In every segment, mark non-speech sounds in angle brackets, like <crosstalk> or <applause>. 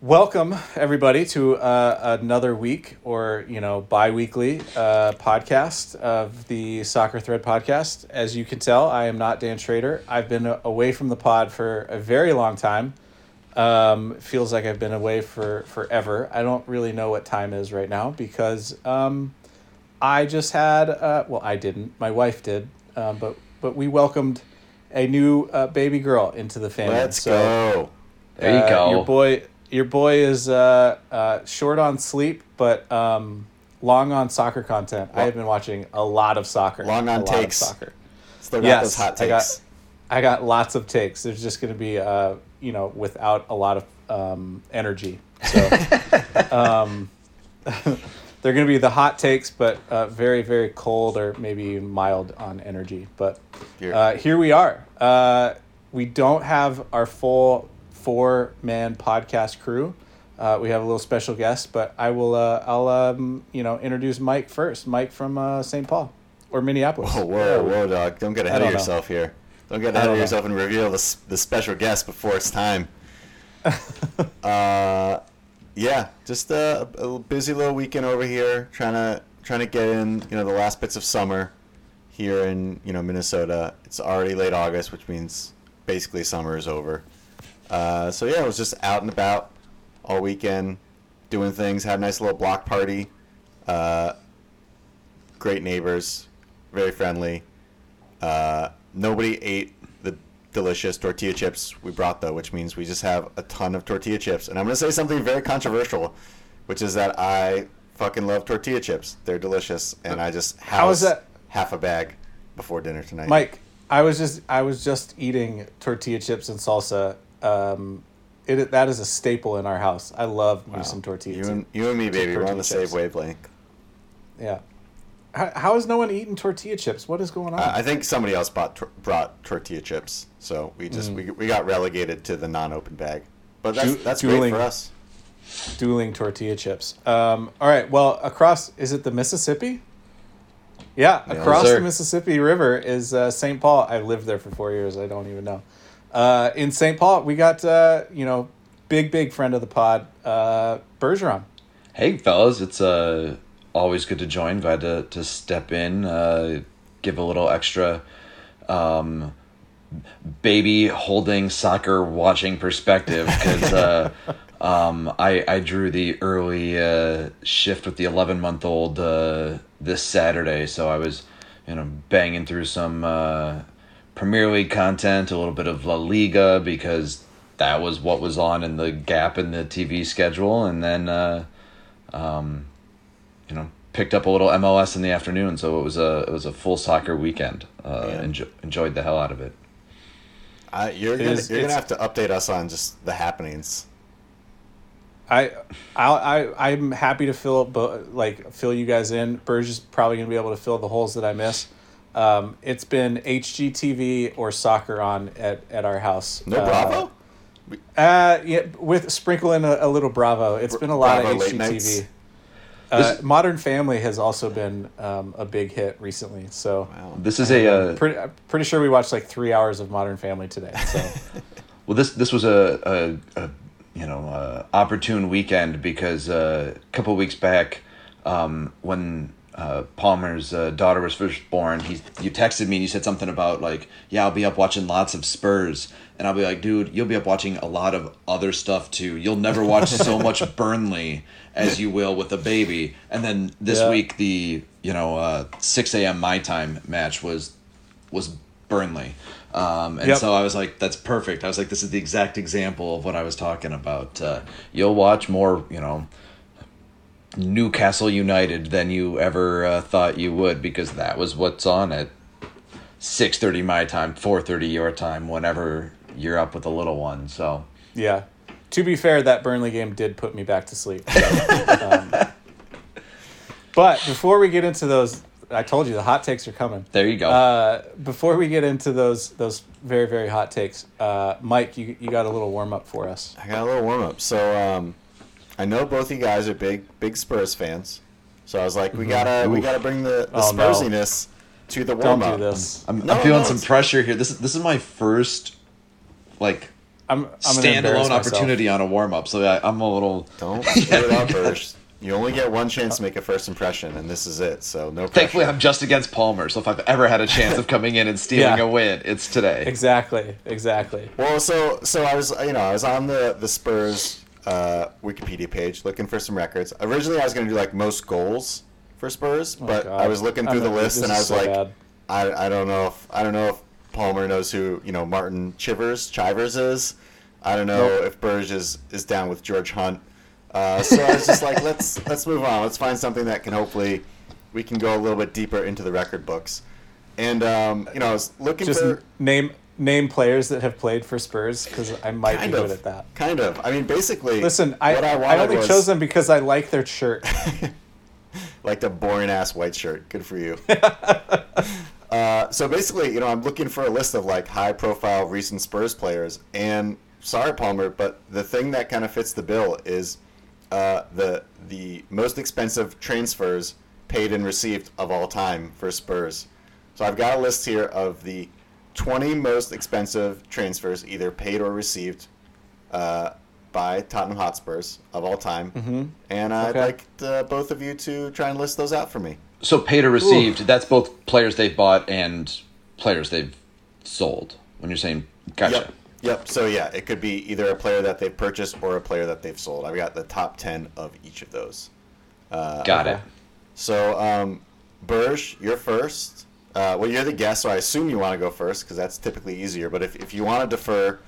Welcome everybody to uh, another week, or you know, bi-weekly uh, podcast of the Soccer Thread podcast. As you can tell, I am not Dan Schrader. I've been away from the pod for a very long time. Um, feels like I've been away for forever. I don't really know what time is right now because um, I just had uh, well, I didn't. My wife did, um, but but we welcomed a new uh, baby girl into the family. Let's So, go. There you uh, go. Your boy, your boy is uh, uh, short on sleep, but um, long on soccer content. I have been watching a lot of soccer. Long on a lot of takes. soccer. Still got Yes, those hot I got- I got lots of takes. There's just going to be, uh, you know, without a lot of um, energy. So <laughs> um, <laughs> they're going to be the hot takes, but uh, very, very cold or maybe mild on energy. But Here. uh, here we are. Uh, we don't have our full four man podcast crew. Uh, we have a little special guest, but I will. Uh, I'll um, you know introduce Mike first. Mike from uh, St. Paul or Minneapolis. Whoa, whoa, whoa, dog! Don't get ahead of don't know. yourself here. Don't get ahead of know. yourself and reveal the the special guest before it's time. <laughs> uh, yeah, just a, a busy little weekend over here, trying to trying to get in, you know, the last bits of summer here in you know Minnesota. It's already late August, which means basically summer is over. Uh, so yeah, I was just out and about all weekend, doing things. Had a nice little block party. Uh, great neighbors, very friendly. Uh, nobody ate the delicious tortilla chips we brought though, which means we just have a ton of tortilla chips. And I'm gonna say something very controversial, which is that I fucking love tortilla chips. They're delicious, and I just How is that- half a bag before dinner tonight. Mike, I was just I was just eating tortilla chips and salsa. Um, it that is a staple in our house. I love me Wow. some tortilla. You and, you and me, baby, we're on the same wavelength. Yeah. How, how is no one eating tortilla chips? What is going on? I I think somebody else bought tor- brought tortilla chips, so we just we, we got relegated to the non-open bag. But that's Du- that's dueling. great for us. Dueling tortilla chips. Um, all right. Well, across is it the Mississippi? Yeah, Yeah. across Yes, sir. the Mississippi River is uh, St. Paul. I lived there for four years. I don't even know. Uh, in St. Paul, we got uh, you know big big friend of the pod, uh, Bergeron. Hey, fellas, it's uh, always good to join. Glad to, to step in, uh, give a little extra um, baby holding soccer watching perspective because uh, <laughs> um, I, I drew the early uh, shift with the 11 month old uh, this Saturday. So I was, you know, banging through some uh, Premier League content, a little bit of La Liga because that was what was on in the gap in the TV schedule. And then, uh, um, you know, picked up a little MLS in the afternoon. So it was a, it was a full soccer weekend. Uh, Yeah. enjo- enjoyed the hell out of it. Uh, you're gonna, is- you're gonna have to update us on just the happenings. I, I, I, I'm happy to fill bo- like fill you guys in. Berge is probably gonna be able to fill the holes that I miss. Um, it's been HGTV or soccer on at, at our house. No Uh, Bravo. Uh, yeah, with sprinkle in a, a little Bravo. It's been a lot Bravo of late HGTV. Nights? Uh, This- Modern Family has also been um, a big hit recently. So Wow. This is a, uh, pretty, I'm pretty sure we watched like three hours of Modern Family today. So <laughs> Well, this this was a, a, a you know uh, opportune weekend because uh, a couple weeks back, um, when uh, Palmer's uh, daughter was first born, he you texted me and you said something about like, yeah, I'll be up watching lots of Spurs, and I'll be like, dude, you'll be up watching a lot of other stuff too. You'll never watch so <laughs> much Burnley as you will with a baby. And then this Yeah. week, the you know uh, six a.m. my time match was was Burnley. Um, and Yep. so I was like, that's perfect. I was like, this is the exact example of what I was talking about. Uh, you'll watch more, you know, Newcastle United than you ever uh, thought you would because that was what's on at 6.30 my time, 4.30 your time, whenever you're up with a little one. So yeah. To be fair, that Burnley game did put me back to sleep. So, <laughs> um, but before we get into those, I told you the hot takes are coming. there you go. Uh, before we get into those those very very hot takes, uh, Mike, you you got a little warm up for us. I got a little warm up. So um, I know both of you guys are big big Spurs fans, so I was like, we gotta we gotta bring the, the Oh, no. Spursiness to the Don't warm up. do this. I'm, No, I'm feeling no, some pressure here. This is this is my first like I'm, I'm gonna standalone myself. opportunity on a warm up, so I, I'm a little. <laughs> Don't <laughs> screw it up, Bursch. You only get one chance to make a first impression, and this is it. So no pressure. Thankfully, I'm just against Palmer, so if I've ever had a chance of coming in and <laughs> stealing Yeah. a win, it's today. Exactly, exactly. Well, so so I was you know I was on the the Spurs uh, Wikipedia page looking for some records. Originally, I was going to do like most goals for Spurs, but Oh, God. I was looking through the list and I was so like, bad. I, I don't know if I don't know if Palmer knows who you know Martin Chivers Chivers is. I don't know Nope. if Burge is is down with George Hunt. Uh, so I was just like, <laughs> let's let's move on. Let's find something that can hopefully we can go a little bit deeper into the record books. And um, you know, I was looking Just for name name players that have played for Spurs because I might kind be of good at that. Kind of. I mean, basically. Listen, I, I, I, only was, chose them because I like their shirt. <laughs> like the boring ass white shirt. Good for you. <laughs> uh, so basically, you know, I'm looking for a list of like high profile recent Spurs players, and sorry, Palmer, but the thing that kind of fits the bill is uh, the the most expensive transfers paid and received of all time for Spurs. So I've got a list here of the 20 most expensive transfers, either paid or received, uh, by Tottenham Hotspurs of all time. Mm-hmm. And I'd Okay. like uh, both of you to try and list those out for me. So paid or received, that's both players they've bought and players they've sold. When you're saying, gotcha. Yep. Yep. So yeah, it could be either a player that they've purchased or a player that they've sold. I've got the top 10 of each of those. Got Okay. it. So, um, Berge, you're first. Uh, well, you're the guest, so I assume you want to go first because that's typically easier. But if, if you want to defer,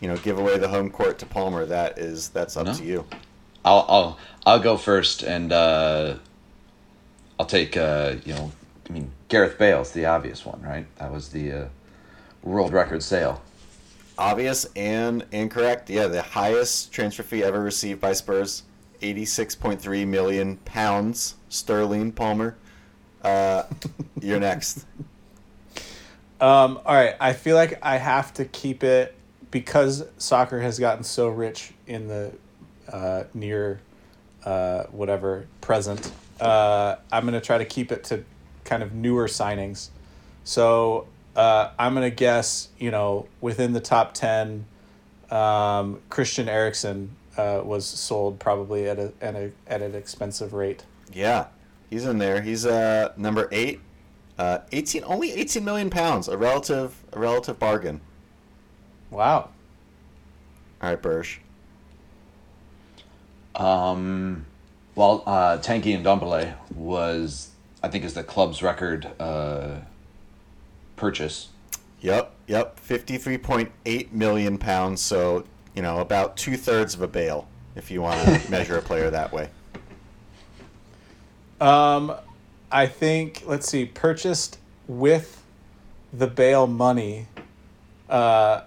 you know, give away the home court to Palmer, that is that's up No. to you. I'll I'll I'll go first, and uh, I'll take uh, you know, I mean Gareth Bale's the obvious one, right? That was the uh, world record sale. Obvious and incorrect. Yeah, the highest transfer fee ever received by Spurs, eighty-six point three million pounds sterling. Palmer, uh, you're next. Um, all right, I feel like I have to keep it because soccer has gotten so rich in the uh, near uh, whatever present. Uh, I'm gonna try to keep it to kind of newer signings. So uh, I'm gonna guess, you know, within the top ten, um, Christian Eriksen uh, was sold probably at a, at a at an expensive rate. Yeah, he's in there. He's uh number eight. Uh, eighteen, only eighteen million pounds. A relative, a relative bargain. Wow. All right, Bursch. Um, well, uh, Tanguy Ndombele was, I think, is the club's record uh, purchase. Yep, yep. Fifty-three point eight million pounds. So you know, about two thirds of a Bale, if you want to <laughs> measure a player that way. Um, I think let's see, purchased with the Bale money. Uh,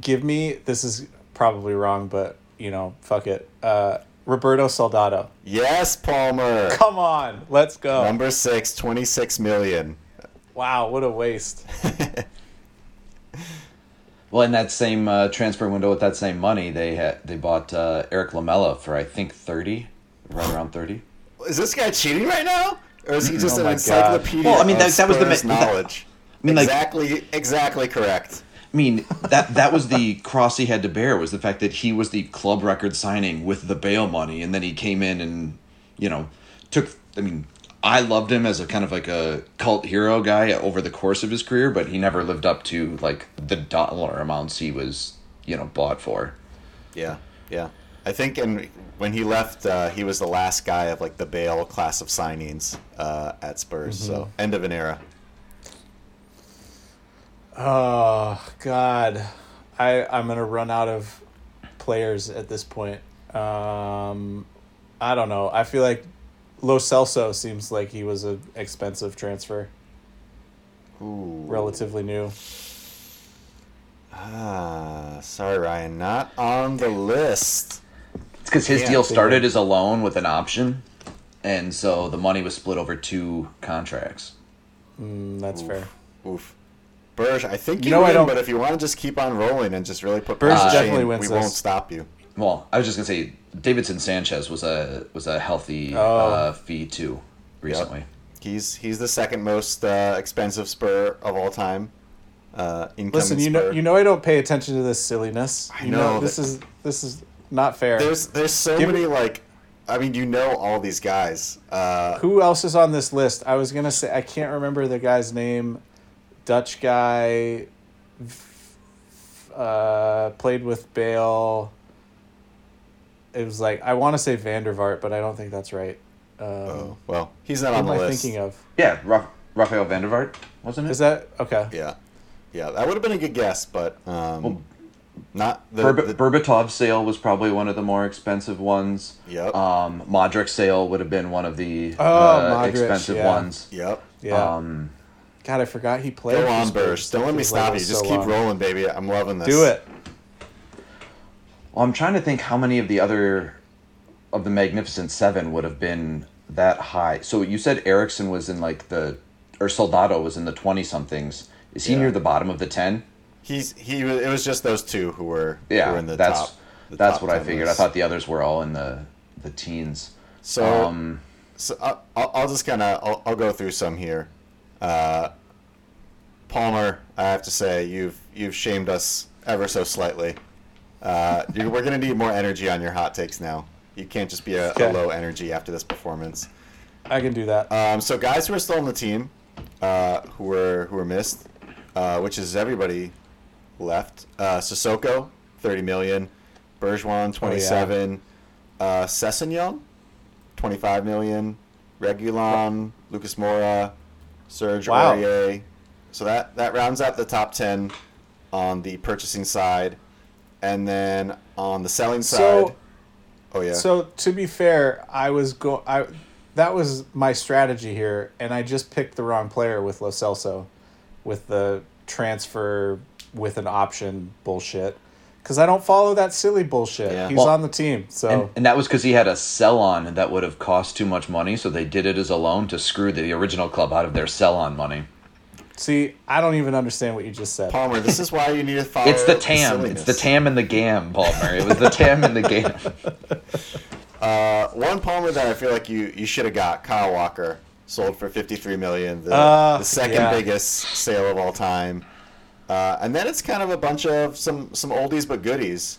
give me this is probably wrong, but you know, fuck it. Uh, Roberto Soldado. Yes, Palmer. <laughs> Come on, let's go. Number six, 26 million. Wow, what a waste. <laughs> Well, in that same uh, transfer window with that same money, they had they bought uh, Erik Lamela for I think thirty, right around thirty. Is this guy cheating right now? Or is he just Oh an God. encyclopedia Well, I mean, that- that was the ma- that- knowledge? I mean, like- exactly, exactly correct. I mean that that was the cross he had to bear was the fact that he was the club record signing with the Bale money, and then he came in and you know took. I mean, I loved him as a kind of like a cult hero guy over the course of his career, but he never lived up to like the dollar amounts he was you know bought for. Yeah, yeah. I think and when he left, uh, he was the last guy of like the Bale class of signings uh, at Spurs. So end of an era. Oh God, I I'm gonna run out of players at this point. Um, I don't know. I feel like Lo Celso seems like he was an expensive transfer, Ooh. relatively new. Ah, sorry, Ryan, not on the list. It's because his Yeah, deal started as a loan with an option, and so the money was split over two contracts. Mm, that's fair. Oof. Berge, I think you, You know, I don't- but if you want to just keep on rolling and just really put Berge pressure, definitely we wins won't stop you. Well, I was just gonna say Davinson Sanchez was a was a healthy Oh. uh, fee too recently. He's he's the second most uh, expensive Spur of all time. Uh, incoming Listen, you know, you know, I don't pay attention to this silliness. I You know this that- is this is not fair. There's there's so Give- many like, I mean, you know all these guys. Uh, Who else is on this list? I was gonna say I can't remember the guy's name. Dutch guy. Uh, played with Bale. It was like I want to say van der Vaart, but I don't think that's right. Um, oh, well, he's not who on am the I list. thinking of? Yeah, Ra- Rafael van der Vaart wasn't it? Is that okay? Yeah, yeah, that would have been a good guess, but um, Well, not the, Berb- the Berbatov's sale was probably one of the more expensive ones. Yep. Um, Modric's sale would have been one of the Oh, uh, Modric, expensive yeah. ones. Yep. Yeah. Um, God, I forgot he played. Go for on, Burst. Don't let me stop you. was Just so keep long. rolling, baby. I'm loving this. Do it. well, I'm trying to think how many of the other of the Magnificent Seven would have been that high. So you said Eriksen was in like the, or Soldado was in the twenty somethings. Is he Yeah. near the bottom of the ten? He's he. was- It was just those two who were who Yeah, were in the that's top. the that's top what I figured. list. I thought the others were all in the the teens. So, um, so I- I'll, I'll just kind of I'll, I'll go through some here. Uh, Palmer, I have to say you've you've shamed us ever so slightly. Uh, you, we're gonna need more energy on your hot takes now. You can't just be a, Okay. a low energy after this performance. I can do that. Um, so guys who are still on the team, uh, who were who were missed, uh, which is everybody left. Uh, Sissoko, thirty million. Bergwijn, twenty seven. uh, Sessegnon, twenty five million. Reguilon, Lucas Moura, Serge Wow. Aurier. So that that rounds out the top ten on the purchasing side, and then on the selling So- side. Oh yeah. So to be fair, I was go I that was my strategy here, and I just picked the wrong player with Lo Celso, with the transfer with an option bullshit, because I don't follow that silly bullshit. Yeah. He's Well, on the team, so and, and that was because he had a sell on that would have cost too much money, so they did it as a loan to screw the original club out of their sell on money. see, I don't even understand what you just said. Palmer, this is why you need to <laughs> follow. It's the TAM. It's the. TAM and the GAM, Palmer. It was the TAM and the GAM. <laughs> <laughs> Uh, one Palmer that I feel like you, you should have got, Kyle Walker, sold for fifty three million, the, Uh, the second yeah. biggest sale of all time. Uh, and then it's kind of a bunch of some some oldies but goodies.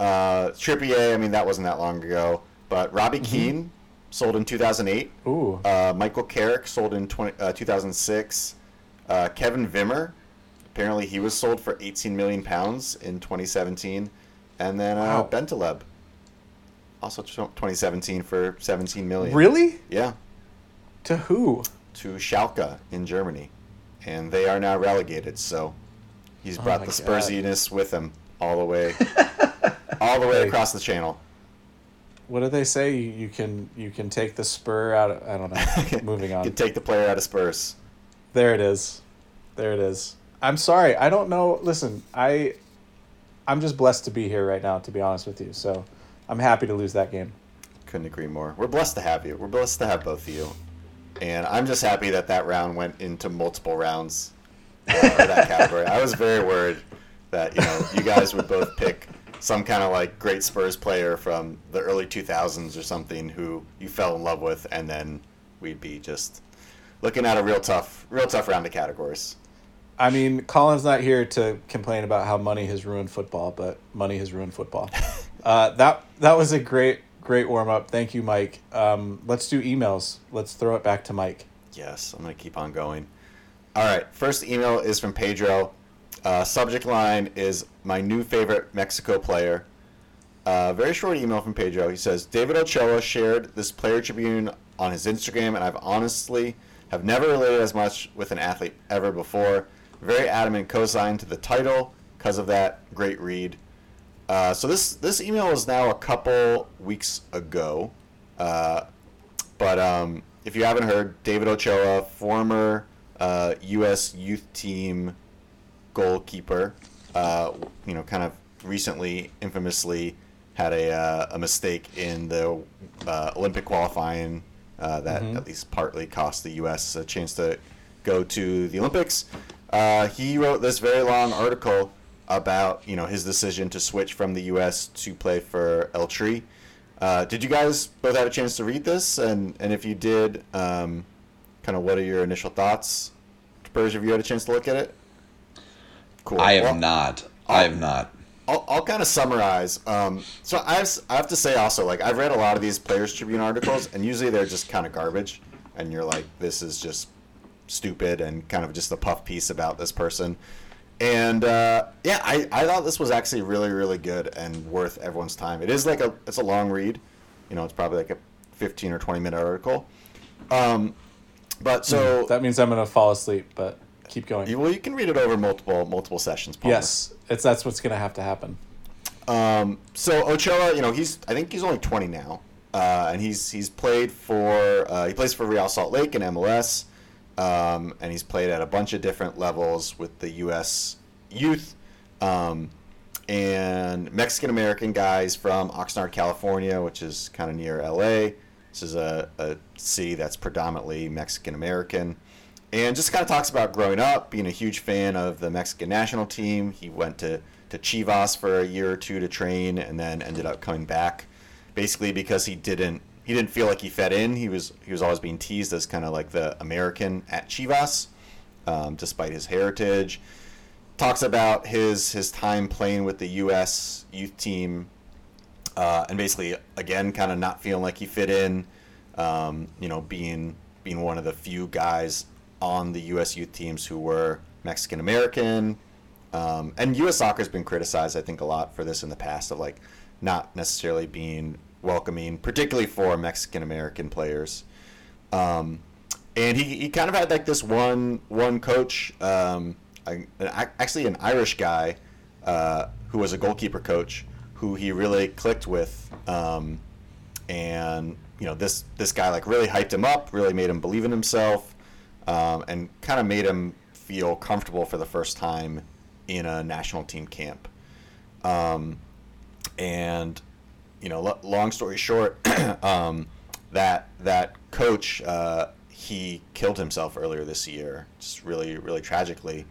Uh, Trippier, I mean that wasn't that long ago, but Robbie Mm-hmm. Keane sold in two thousand eight. Ooh, Uh, Michael Carrick sold in 20, uh, 2006. Uh, Kevin Wimmer, apparently he was sold for 18 million pounds in 2017. And then uh, Wow. Bentaleb, also tw 2017 for 17 million. really? Yeah, To who? to Schalke in Germany. And they are now relegated, so he's Oh brought the God. Spursiness with him all the way, <laughs> all the way Hey. across the channel. What do they say? You, you can you can take the spur out. Of, I don't know. <laughs> Moving on. You can take the player out of Spurs. There it is. There it is. I'm sorry. I don't know. Listen, I I'm just blessed to be here right now to be honest with you. So, I'm happy to lose that game. Couldn't agree more. We're blessed to have you. We're blessed to have both of you. And I'm just happy that that round went into multiple rounds uh, that category. I was very worried that, you know, you guys would both pick some kind of like great Spurs player from the early 2000s or something who you fell in love with and then we'd be just looking at a real tough real tough round of categories. I mean, Colin's not here to complain about how money has ruined football, but money has ruined football. <laughs> uh, that that was a great great warm up. Thank you, Mike. Um, let's do emails. Let's throw it back to Mike. Yes, I'm going to keep on going. All right, first email is from Pedro. Uh, subject line is my new favorite Mexico player. Uh, very short email from Pedro. He says David Ochoa shared this player tribune on his Instagram, and I've honestly have never related as much with an athlete ever before. Very adamant cosign to the title because of that great read. Uh, so this this email is now a couple weeks ago. Uh, but um, if you haven't heard, David Ochoa, former uh, U.S. youth team goalkeeper, uh, you know, kind of recently, infamously, had a, uh, a mistake in the uh, Olympic qualifying uh, that at least partly cost the U.S. a chance to go to the Olympics. Uh, he wrote this very long article about you know his decision to switch from the U.S. to play for El Tri. Uh, did you guys both have a chance to read this? And and if you did, um, kind of what are your initial thoughts? Spurs, have you had a chance to look at it? Cool. I have well, not. I have not. I'll, I'll kind of summarize. Um, so I have, I have to say also, like I've read a lot of these Players Tribune articles, and usually they're just kind of garbage, and you're like, this is just stupid and kind of just a puff piece about this person. And uh, yeah, I, I thought this was actually really really good and worth everyone's time. It is like a it's a long read, you know, it's probably like a fifteen or twenty minute article. Um, but so hmm, that means I'm gonna fall asleep, but keep going. You, well, you can read it over multiple multiple sessions. Palmer. Yes, it's that's what's gonna have to happen. Um, so Ochoa, you know, he's I think he's only 20 now, uh, and he's he's played for uh, he plays for Real Salt Lake in MLS. Um, and he's played at a bunch of different levels with the U.S. youth um, and Mexican American guys from Oxnard, California, which is kind of near L.A. This is a, a city that's predominantly Mexican American. And just kind of talks about growing up, being a huge fan of the Mexican national team. He went to, to Chivas for a year or two to train and then ended up coming back basically because he didn't he didn't feel like he fed in. He was he was always being teased as kind of like the American at Chivas, um, despite his heritage. Talks about his his time playing with the U.S. youth team, uh, and basically again kind of not feeling like he fit in. Um, you know, being being one of the few guys on the U.S. youth teams who were Mexican American. Um, and U.S. soccer has been criticized, I think, a lot for this in the past of like not necessarily being welcoming, particularly for Mexican American players. Um, and he, he kind of had like this one one coach, um, actually an Irish guy uh, who was a goalkeeper coach who he really clicked with, um, and you know this this guy like really hyped him up, really made him believe in himself, um, and kind of made him feel comfortable for the first time in a national team camp. Um, and you know, long story short, <clears throat> um, that that coach uh, he killed himself earlier this year, just really really tragically,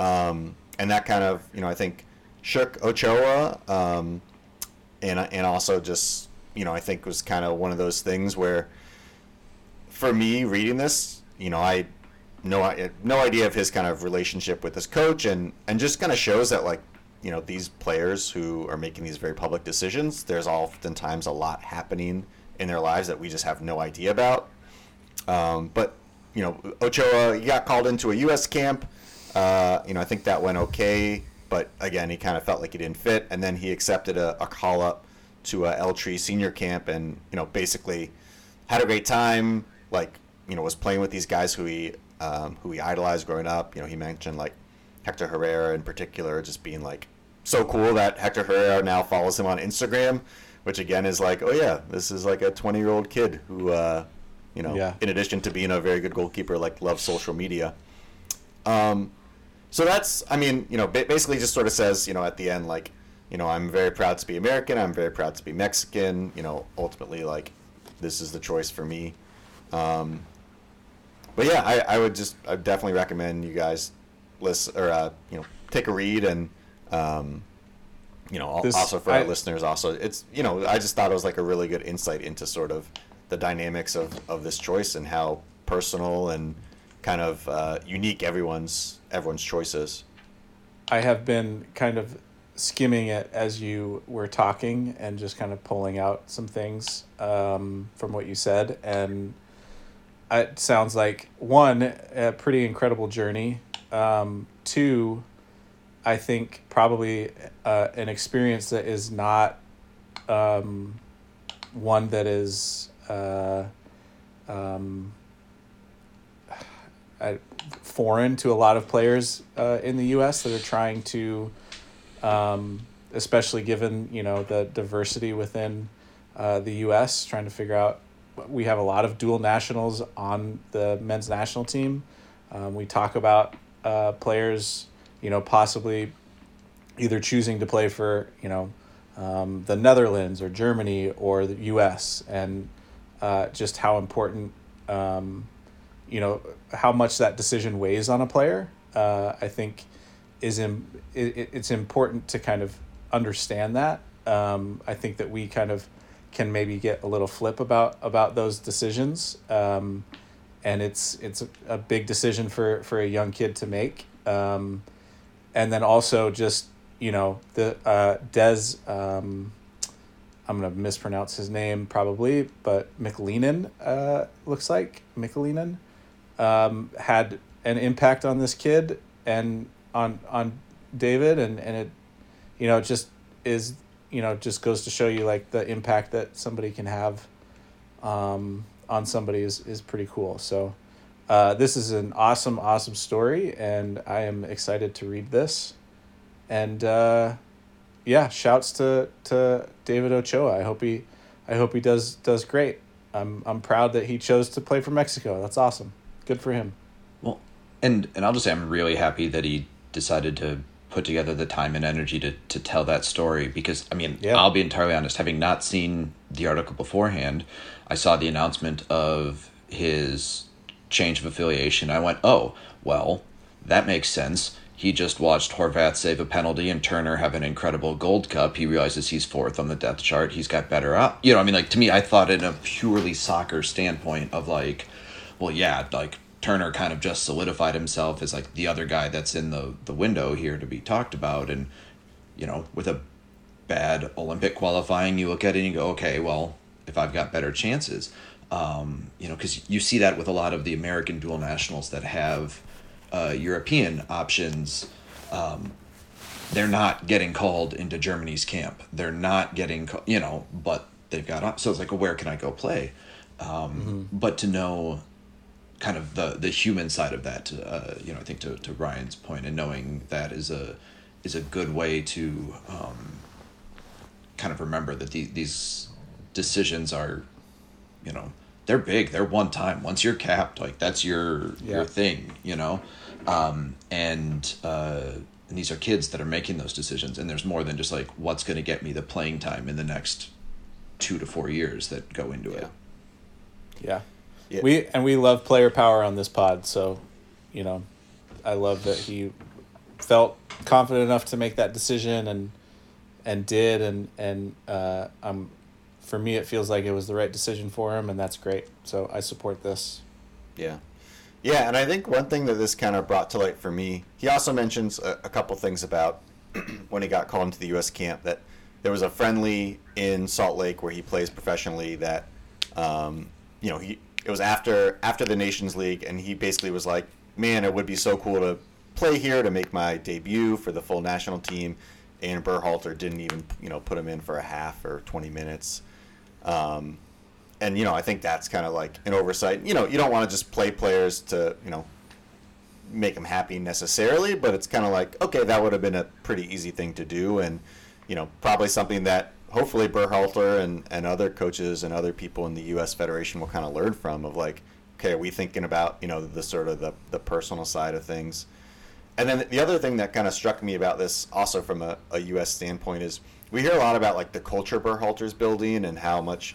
um, and that kind of you know I think shook Ochoa, um, and and also just you know I think was kind of one of those things where, for me reading this, you know I no no idea of his kind of relationship with his coach and and just kind of shows that like you know these players who are making these very public decisions there's oftentimes a lot happening in their lives that we just have no idea about. Um, but you know ochoa he got called into a us camp uh, you know i think that went okay but again he kind of felt like he didn't fit and then he accepted a, a call up to a el Tri senior camp and you know basically had a great time like you know was playing with these guys who he um, who he idolized growing up you know he mentioned like Hector Herrera in particular just being like so cool that Hector Herrera now follows him on Instagram, which again is like, oh yeah, this is like a 20 year old kid who, uh, you know, yeah. in addition to being a very good goalkeeper, like loves social media. Um, so that's, I mean, you know, basically just sort of says, you know, at the end, like, you know, I'm very proud to be American. I'm very proud to be Mexican. You know, ultimately, like, this is the choice for me. Um, but yeah, I, I would just, I definitely recommend you guys listen or uh, you know take a read and um, you know, this, also for I, our listeners, also it's you know, I just thought it was like a really good insight into sort of the dynamics of of this choice and how personal and kind of uh, unique everyone's everyone's choices. I have been kind of skimming it as you were talking and just kind of pulling out some things um, from what you said and it sounds like one a pretty incredible journey um, two I think probably uh, an experience that is not um, one that is uh, um, foreign to a lot of players uh, in the U.S. that are trying to, um, especially given you know the diversity within uh, the U.S. Trying to figure out. We have a lot of dual nationals on the men's national team. Um, we talk about uh, players you know, possibly either choosing to play for, you know, um, the Netherlands or Germany or the U.S. and uh, just how important, um, you know, how much that decision weighs on a player. Uh, I think is Im- it, it's important to kind of understand that. Um, I think that we kind of can maybe get a little flip about about those decisions. Um, and it's it's a, big decision for for a young kid to make. Um, and then also just you know the uh, Des. Um, I'm gonna mispronounce his name probably, but McAleenan uh, looks like McAleenan um, had an impact on this kid and on on David, and and it, you know, just is you know just goes to show you like the impact that somebody can have, um, on somebody is is pretty cool. So. Uh, this is an awesome, awesome story, and I am excited to read this. And uh, yeah, shouts to to David Ochoa. I hope he, I hope he does does great. I'm I'm proud that he chose to play for Mexico. That's awesome. Good for him. Well, and and I'll just say I'm really happy that he decided to put together the time and energy to to tell that story because I mean Yeah. I'll be entirely honest having not seen the article beforehand I saw the announcement of his change of affiliation I went oh well that makes sense he just watched Horvath save a penalty and Turner have an incredible gold cup he realizes he's fourth on the depth chart he's got better up you know I mean like to me I thought in a purely soccer standpoint of like well yeah like Turner kind of just solidified himself as like the other guy that's in the the window here to be talked about. And you know with a bad olympic qualifying you look at it and you go okay well if i've got better chances. Um, you know because you see that with a lot of the american dual nationals that have uh, european options. Um, they're not getting called into germany's camp. They're not getting you know but they've got op- so it's like well, where can i go play? Um, but to know kind of the the human side of that uh, you know i think to, to ryan's point and knowing that is a is a good way to um, kind of remember that the, these decisions are you know they're big they're one time once you're capped like that's your Yeah. your thing you know um, and uh, and these are kids that are making those decisions and there's more than just like what's going to get me the playing time in the next two to four years that go into it Yeah. Yeah. We and we love player power on this pod, so you know, I love that he felt confident enough to make that decision and and did and and uh um for me it feels like it was the right decision for him and that's great. So I support this. Yeah. Yeah, and I think one thing that this kind of brought to light for me, he also mentions a, a couple things about <clears throat> when he got called into the U.S. camp that there was a friendly in Salt Lake where he plays professionally that, um, you know, he it was after after the Nations League, and he basically was like, man, it would be so cool to play here to make my debut for the full national team. And Berhalter didn't even, you know, put him in for a half or 20 minutes. Um, and you know, I think that's kind of like an oversight. You know, you don't want to just play players to you know make them happy necessarily, but it's kind of like okay, that would have been a pretty easy thing to do, and you know, probably something that hopefully Berhalter and and other coaches and other people in the U.S. Federation will kind of learn from of like, okay, are we thinking about you know the sort of the the personal side of things. And then the other thing that kind of struck me about this, also from a, a U.S. standpoint, is we hear a lot about like the culture Berhalter's building and how much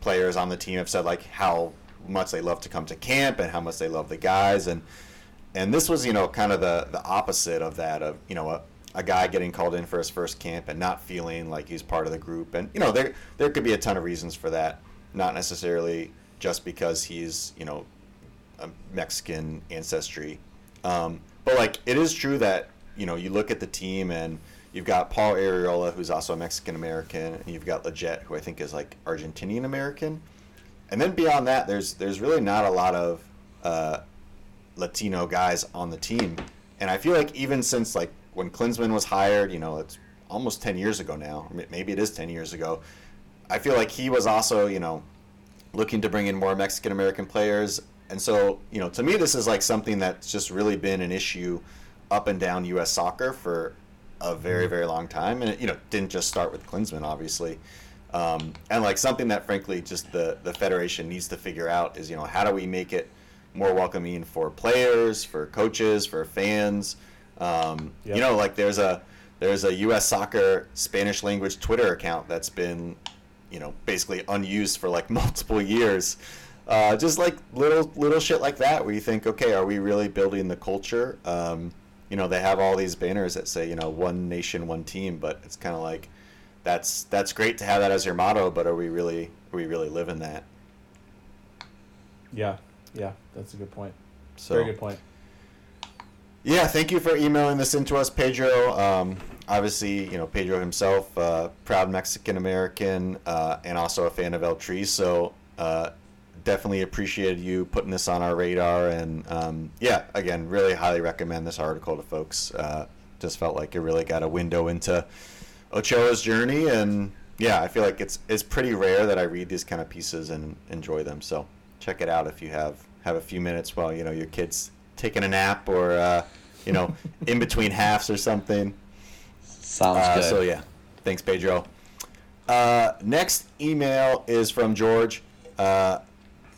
players on the team have said like how much they love to come to camp and how much they love the guys and and this was you know kind of the the opposite of that of you know a, a guy getting called in for his first camp and not feeling like he's part of the group. And you know there there could be a ton of reasons for that. Not necessarily just because he's you know a Mexican ancestry. Um, but like it is true that you know you look at the team and you've got Paul Arriola who's also a Mexican American and you've got Lletget who I think is like Argentinian American and then beyond that there's there's really not a lot of uh, Latino guys on the team. And I feel like even since like when Klinsmann was hired you know it's almost 10 years ago now maybe it is 10 years ago I feel like he was also you know looking to bring in more Mexican American players. And so, you know, to me, this is like something that's just really been an issue up and down U.S. soccer for a very, very long time. And it, you know, didn't just start with Klinsmann, obviously. Um, and like something that, frankly, just the the federation needs to figure out is, you know, how do we make it more welcoming for players, for coaches, for fans? Um, Yep. You know, like there's a there's a U.S. soccer Spanish language Twitter account that's been you know basically unused for like <laughs> multiple years uh, just like little little shit like that where you think okay are we really building the culture um, you know they have all these banners that say you know one nation one team but it's kind of like that's that's great to have that as your motto, but are we really are we really living that? Yeah, yeah, that's a good point. So Very good point. Yeah, thank you for emailing this into us, Pedro. Um, obviously, you know Pedro himself, uh, proud Mexican American, uh, and also a fan of El Tri. So uh, definitely appreciated you putting this on our radar. And um, yeah, again, really highly recommend this article to folks. Uh, just felt like it really got a window into Ochoa's journey, and yeah, I feel like it's it's pretty rare that I read these kind of pieces and enjoy them. So check it out if you have have a few minutes while you know your kids taking a nap or uh, you know <laughs> in between halves or something. Sounds Uh, good. so yeah, thanks, Pedro. Uh, next email is from George. Uh,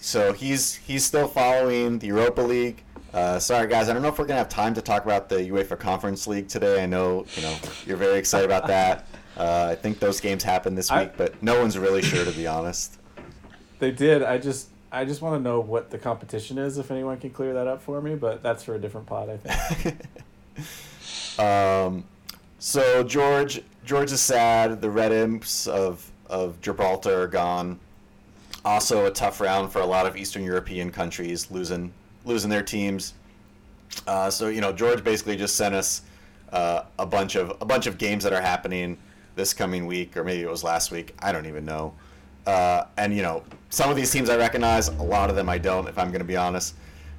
so he's he's still following the Europa League. Uh, sorry, guys, I don't know if we're gonna have time to talk about the UEFA Conference League today. I know you know you're very excited about that. <laughs> Uh, I think those games happen this I- week, but no one's really sure to be honest. They did. I just I just want to know what the competition is. If anyone can clear that up for me, but that's for a different pod, I think. <laughs> Um, so George, George is sad. The Red Imps of of Gibraltar are gone. Also, a tough round for a lot of Eastern European countries, losing losing their teams. Uh, so you know, George basically just sent us uh, a bunch of a bunch of games that are happening this coming week, or maybe it was last week. I don't even know. Uh, and you know, some of these teams I recognize, a lot of them I don't. If I'm going to be honest,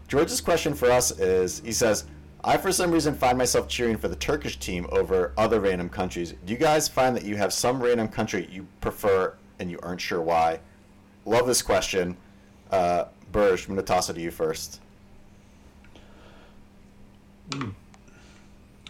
George's question for us is: He says, "I for some reason find myself cheering for the Turkish team over other random countries. Do you guys find that you have some random country you prefer and you aren't sure why?" Love this question. Uh, Berge, I'm going to toss it to you first.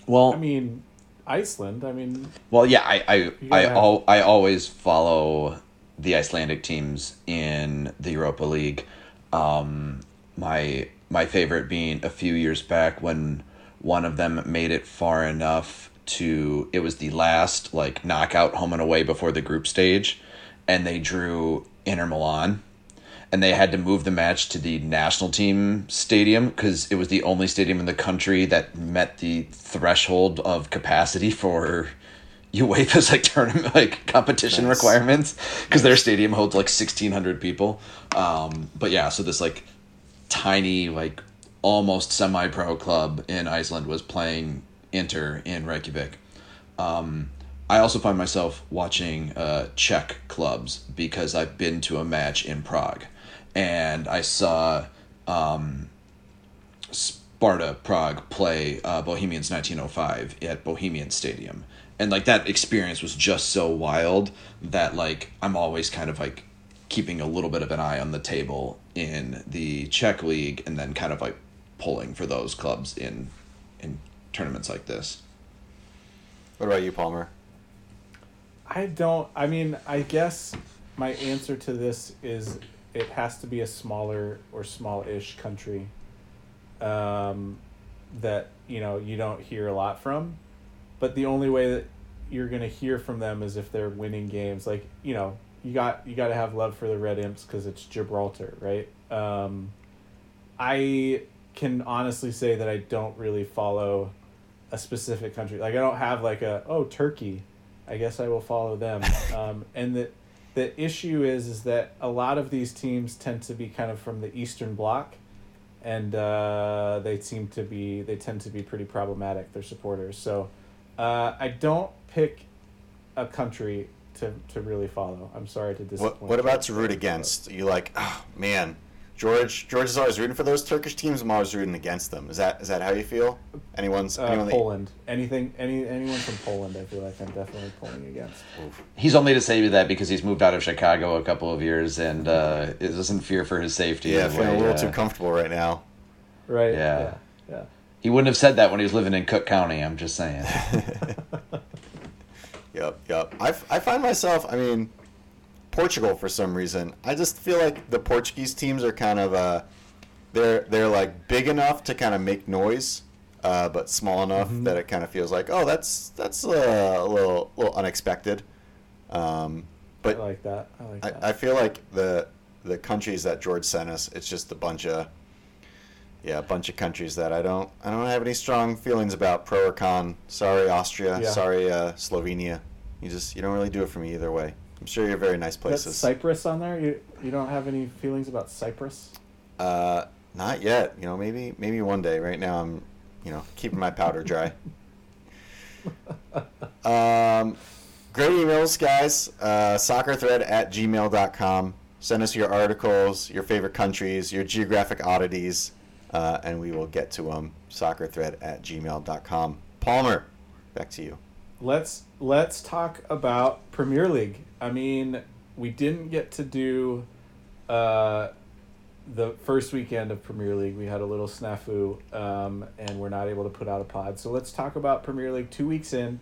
well, I mean, Iceland. I mean, Well, yeah, I I You I, gotta al- I always follow the Icelandic teams in the Europa League. Um, my my favorite being a few years back when one of them made it far enough to it was the last like knockout home and away before the group stage, and they drew Inter Milan and they had to move the match to the national team stadium because it was the only stadium in the country that met the threshold of capacity <laughs> for UEFA's like tournament like competition Nice. requirements because their stadium holds like sixteen hundred people. Um, but yeah, so this like tiny like almost semi pro club in Iceland was playing Inter in Reykjavik. Um, I also find myself watching uh, Czech clubs because I've been to a match in Prague, and I saw um, Sparta Prague play uh, Bohemians 1905 at Bohemian Stadium, and like that experience was just so wild that like I'm always kind of like keeping a little bit of an eye on the table in the Czech league, and then kind of like pulling for those clubs in in tournaments like this. What about you, Palmer? I don't. I mean, I guess my answer to this is it has to be a smaller or small-ish country um, that you know you don't hear a lot from, but the only way that you're gonna hear from them is if they're winning games. Like you know, you got you got to have love for the Red Imps because it's Gibraltar, right? Um, I can honestly say that I don't really follow a specific country. Like I don't have like a oh Turkey. I guess I will follow them. <laughs> Um, and the the issue is is that a lot of these teams tend to be kind of from the Eastern Bloc, and uh, they seem to be they tend to be pretty problematic. Their supporters. So uh, I don't pick a country to, to really follow. I'm sorry to disappoint. What, what about to you. root against? You like, oh man, George. George is always rooting for those Turkish teams. I'm always rooting against them. Is that is that how you feel? Anyone's Uh, anyone that- Poland. Anything, any anyone from Poland, I feel like I'm definitely pulling against. Oof. He's only to say that because he's moved out of Chicago a couple of years and uh, it doesn't fear for his safety. Yeah, the feeling a little uh, too comfortable right now. Right. Yeah. Yeah. Yeah. He wouldn't have said that when he was living in Cook County. I'm just saying. <laughs> <laughs> Yep, yep. I, I find myself, I mean, Portugal for some reason. I just feel like the Portuguese teams are kind of uh, they're they're like big enough to kind of make noise, uh, but small enough Mhm. that it kind of feels like oh that's that's uh, a little little unexpected. Um, but I like that. I like that. I, I feel like the the countries that George sent us, it's just a bunch of yeah, a bunch of countries that I don't I don't have any strong feelings about pro or con. Sorry Austria, Yeah. sorry uh, Slovenia. You just you don't really do it for me either way. I'm sure you're very nice That's places. Cyprus on there. You you don't have any feelings about Cyprus? Uh, not yet. You know, maybe maybe one day. Right now, I'm, you know, keeping my powder dry. <laughs> um, great emails, guys. Uh, soccerthread at gmail.com. Send us your articles, your favorite countries, your geographic oddities, uh, and we will get to them. Soccerthread at gmail.com. Palmer, back to you. Let's let's talk about Premier League. I mean, we didn't get to do uh, the first weekend of Premier League. We had a little snafu, um, and we're not able to put out a pod. So let's talk about Premier League. Two weeks in,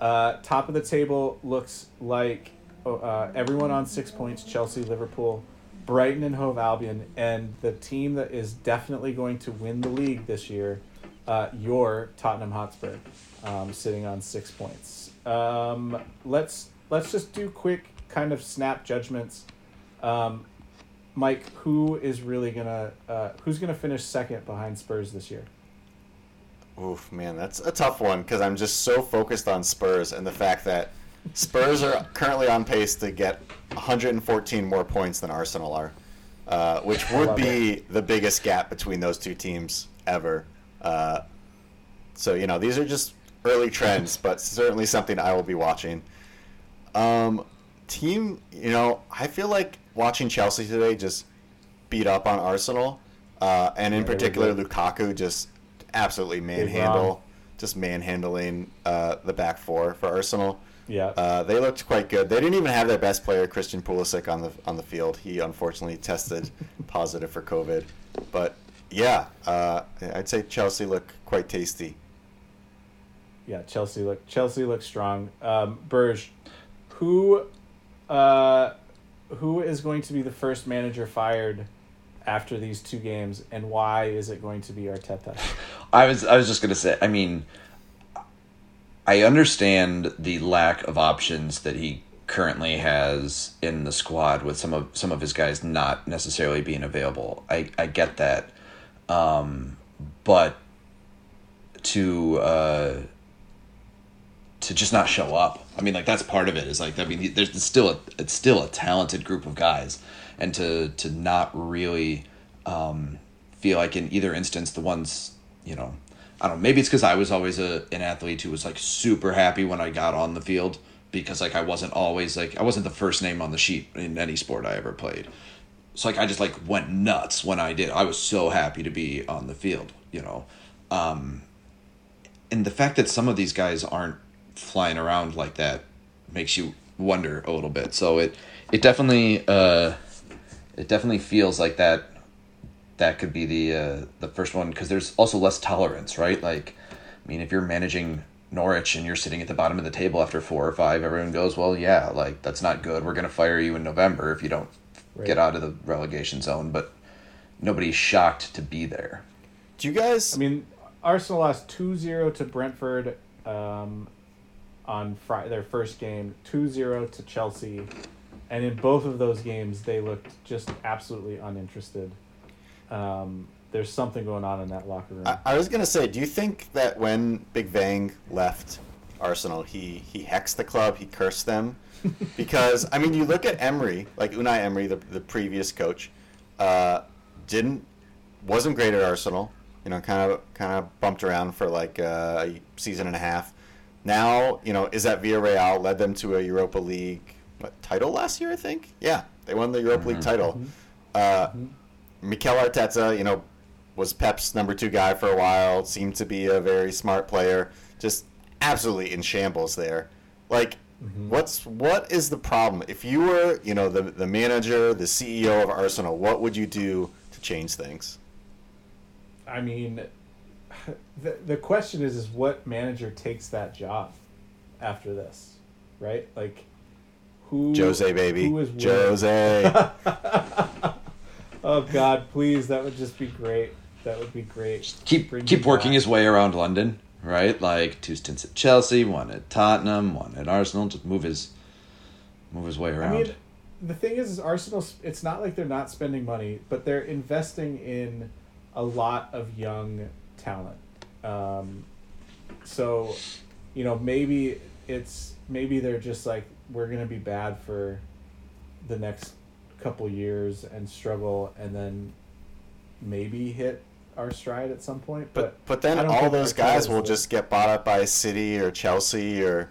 uh, top of the table looks like oh, uh, everyone on six points: Chelsea, Liverpool, Brighton, and Hove Albion, and the team that is definitely going to win the league this year, uh, your Tottenham Hotspur, um, sitting on six points. Um, let's let's just do quick kind of snap judgments. Um, Mike, who is really gonna uh, who's gonna finish second behind Spurs this year? Oof, man, that's a tough one because I'm just so focused on Spurs and the fact that Spurs are currently on pace to get 114 more points than Arsenal are, uh, which would be the biggest gap between those two teams ever. Uh, so you know, these are just early trends, but certainly something I will be watching. Um, team, you know, I feel like watching Chelsea today just beat up on Arsenal, uh, and in Yeah, particular. Lukaku just absolutely manhandle, just manhandling uh, the back four for Arsenal. Yeah, Uh, they looked quite good. They didn't even have their best player, Christian Pulisic, on the on the field. He unfortunately tested <laughs> positive for COVID. But yeah, uh, I'd say Chelsea look quite tasty. yeah. Chelsea look Chelsea look strong. Um, Berge, who, uh, who is going to be the first manager fired after these two games, and why is it going to be Arteta? <laughs> I was I was just gonna say. I mean, I understand the lack of options that he currently has in the squad with some of some of his guys not necessarily being available. I I get that, um, but to uh, to just not show up. I mean, like that's part of it. Is like I mean, there's still a it's still a talented group of guys, and to to not really um, feel like in either instance the ones you know I don't know maybe it's because I was always a an athlete who was like super happy when I got on the field because like I wasn't always like I wasn't the first name on the sheet in any sport I ever played. So like I just like went nuts when I did. I was so happy to be on the field, you know. Um, and the fact that some of these guys aren't flying around like that makes you wonder a little bit. So it it definitely uh, it definitely feels like that that could be the uh, the first one because there's also less tolerance, right? Like, I mean, if you're managing Norwich and you're sitting at the bottom of the table after four or five, everyone goes, "Well, yeah, like that's not good. We're gonna fire you in November if you don't Right. get out of the relegation zone." But nobody's shocked to be there. Do you guys? I mean, Arsenal lost 2-0 to Brentford um, on Friday, their first game, 2-0 to Chelsea, and in both of those games they looked just absolutely uninterested. Um, there's something going on in that locker room. I, I was gonna say, do you think that when Big Bang left Arsenal, he he hexed the club, he cursed them? <laughs> Because I mean, you look at Emery, like Unai Emery, the the previous coach, uh, didn't wasn't great at Arsenal. You know, kind of kind of bumped around for like uh, a season and a half. Now, you know, is at Villarreal led them to a Europa League what, title last year, I think. Yeah, they won the Europa League title. Uh, Mikel Arteta, you know, was Pep's number two guy for a while. Seemed to be a very smart player. Just absolutely in shambles there. Like, mm-hmm. what's what is the problem? If you were, you know, the the manager, the CEO of Arsenal, what would you do to change things? I mean, <laughs> the the question is is what manager takes that job after this, right? Like, who Jose, baby, who is Jose. <laughs> <laughs> Oh God, please! That would just be great. That would be great. Keep Bring keep working back. his way around London, right? Like two stints at Chelsea, one at Tottenham, one at Arsenal. Just move his move his way around. I mean, the thing is, is Arsenal. It's not like they're not spending money, but they're investing in a lot of young talent. Um, so, you know, maybe it's maybe they're just like we're gonna be bad for the next couple years and struggle and then maybe hit our stride at some point. But But but then all those guys will just get bought up by City or Chelsea or,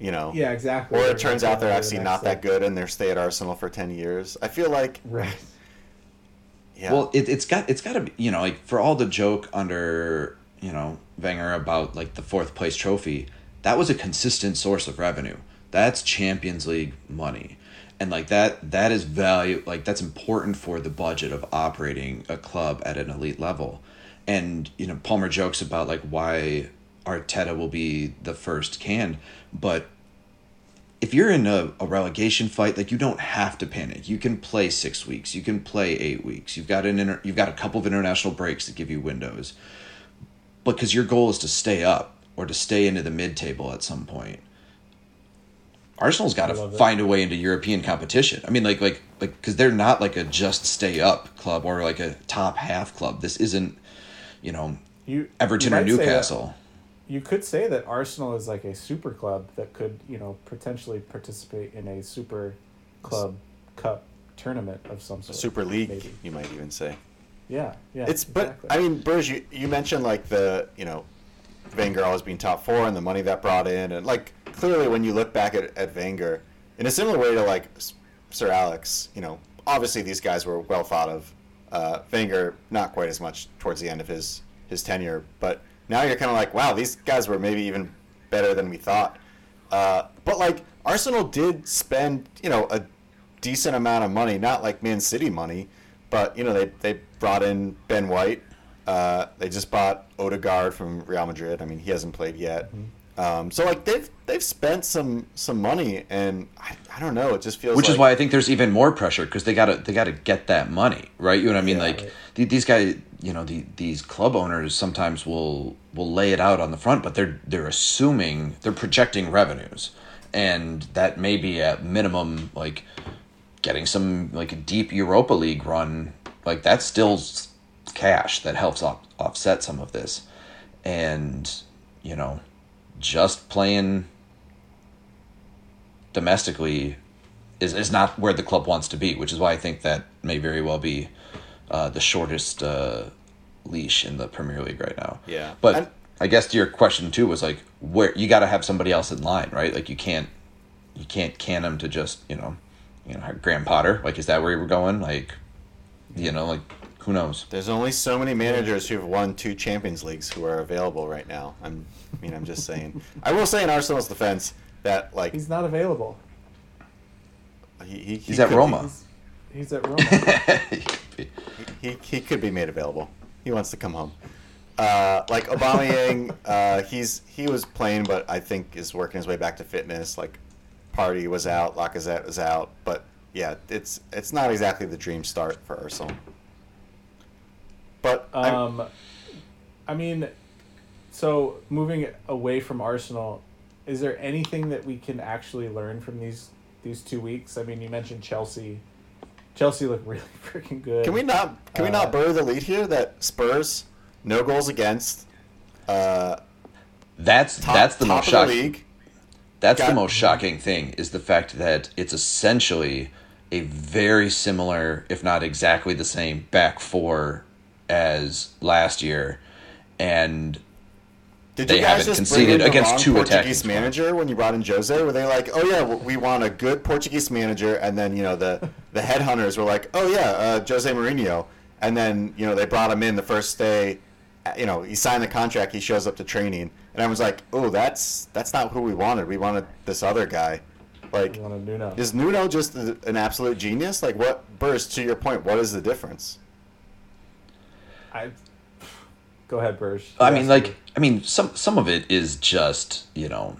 you know, yeah, exactly. or it turns gonna out they're go to the actually next not that step. good and they're stay at Arsenal for ten years. I feel like Right. yeah. Well, it, it's got it's got to be you know like for all the joke under you know Wenger about like the fourth place trophy, that was a consistent source of revenue. That's Champions League money, and like that that is value like that's important for the budget of operating a club at an elite level, and you know Palmer jokes about like why Arteta will be the first canned, but if you're in a, a relegation fight, like you don't have to panic. You can play six weeks. You can play eight weeks. You've got an inter- you've got a couple of international breaks that give you windows. Because your goal is to stay up or to stay into the mid table at some point, Arsenal's got to love it. find a way into European competition. I mean, like like like because they're not like a just stay up club or like a top half club. This isn't, you know, You Everton you or might say that- Newcastle. you could say that Arsenal is like a super club that could, you know, potentially participate in a super club cup tournament of some sort. Super League, maybe. you might even say. Yeah, yeah. It's but. I mean, Berge, you, you mentioned like the you know, Wenger always being top four and the money that brought in, and like clearly when you look back at, at Wenger, in a similar way to like Sir Alex, you know, obviously these guys were well thought of. Uh, Wenger not quite as much towards the end of his his tenure, but now you're kind of like, wow, these guys were maybe even better than we thought. Uh, but like Arsenal did spend you know a decent amount of money, not like Man City money, but you know they they brought in Ben White. Uh, they just bought Odegaard from Real Madrid. I mean, he hasn't played yet. Um, so like they've they've spent some some money, and I, I don't know. It just feels which is why I think there's even more pressure because they gotta they gotta get that money right. You know what I mean? Yeah. like Right. these guys, you know, the, these club owners sometimes will will lay it out on the front, but they're they're assuming they're projecting revenues, and that may be at minimum like getting some like a deep Europa League run. Like that's still cash that helps off, offset some of this, and you know, just playing domestically is, is not where the club wants to be, which is why I think that may very well be uh, the shortest uh, leash in the Premier League right now. Yeah. But And- I guess to your question too was like where you got to have somebody else in line, right? Like you can't you can't can him to just you know you know have Graham Potter. Like is that where you were going? Like you know like who knows? There's only so many managers who've won two Champions Leagues who are available right now. I'm, I mean, I'm just saying. I will say in Arsenal's defense that like he's not available. he, he, he He's at could be- Roma. He's, he's at Roma. <laughs> he, he could be made available. He wants to come home. Uh, like Aubameyang, uh, he's he was playing, but I think is working his way back to fitness. Like Partey was out, Lacazette was out, but yeah, it's it's not exactly the dream start for Arsenal. But I- Um, I mean, so moving away from Arsenal, is there anything that we can actually learn from these these two weeks? I mean, you mentioned Chelsea. Chelsea looked <laughs> really freaking good. can we not can we Uh, not bury the lead here that Spurs no goals against, uh, That's top, that's the top most of the shocking. league. That's the Got- most shocking thing is the fact that it's essentially a very similar, if not exactly the same, back four as last year, and Did They you guys haven't just conceded bring in the against wrong two Portuguese squads. manager when you brought in Jose? Were they like, oh yeah, we want a good Portuguese manager, and then you know the the headhunters were like, oh yeah, uh, Jose Mourinho, and then you know they brought him in the first day, uh, you know he signed the contract, he shows up to training, and I was like, oh that's that's not who we wanted. We wanted this other guy. Like, You want to is Nuno just an absolute genius? Like, what Burst? To your point, what is the difference? I go ahead, Berge. I mean, like. I mean, some some of it is just you know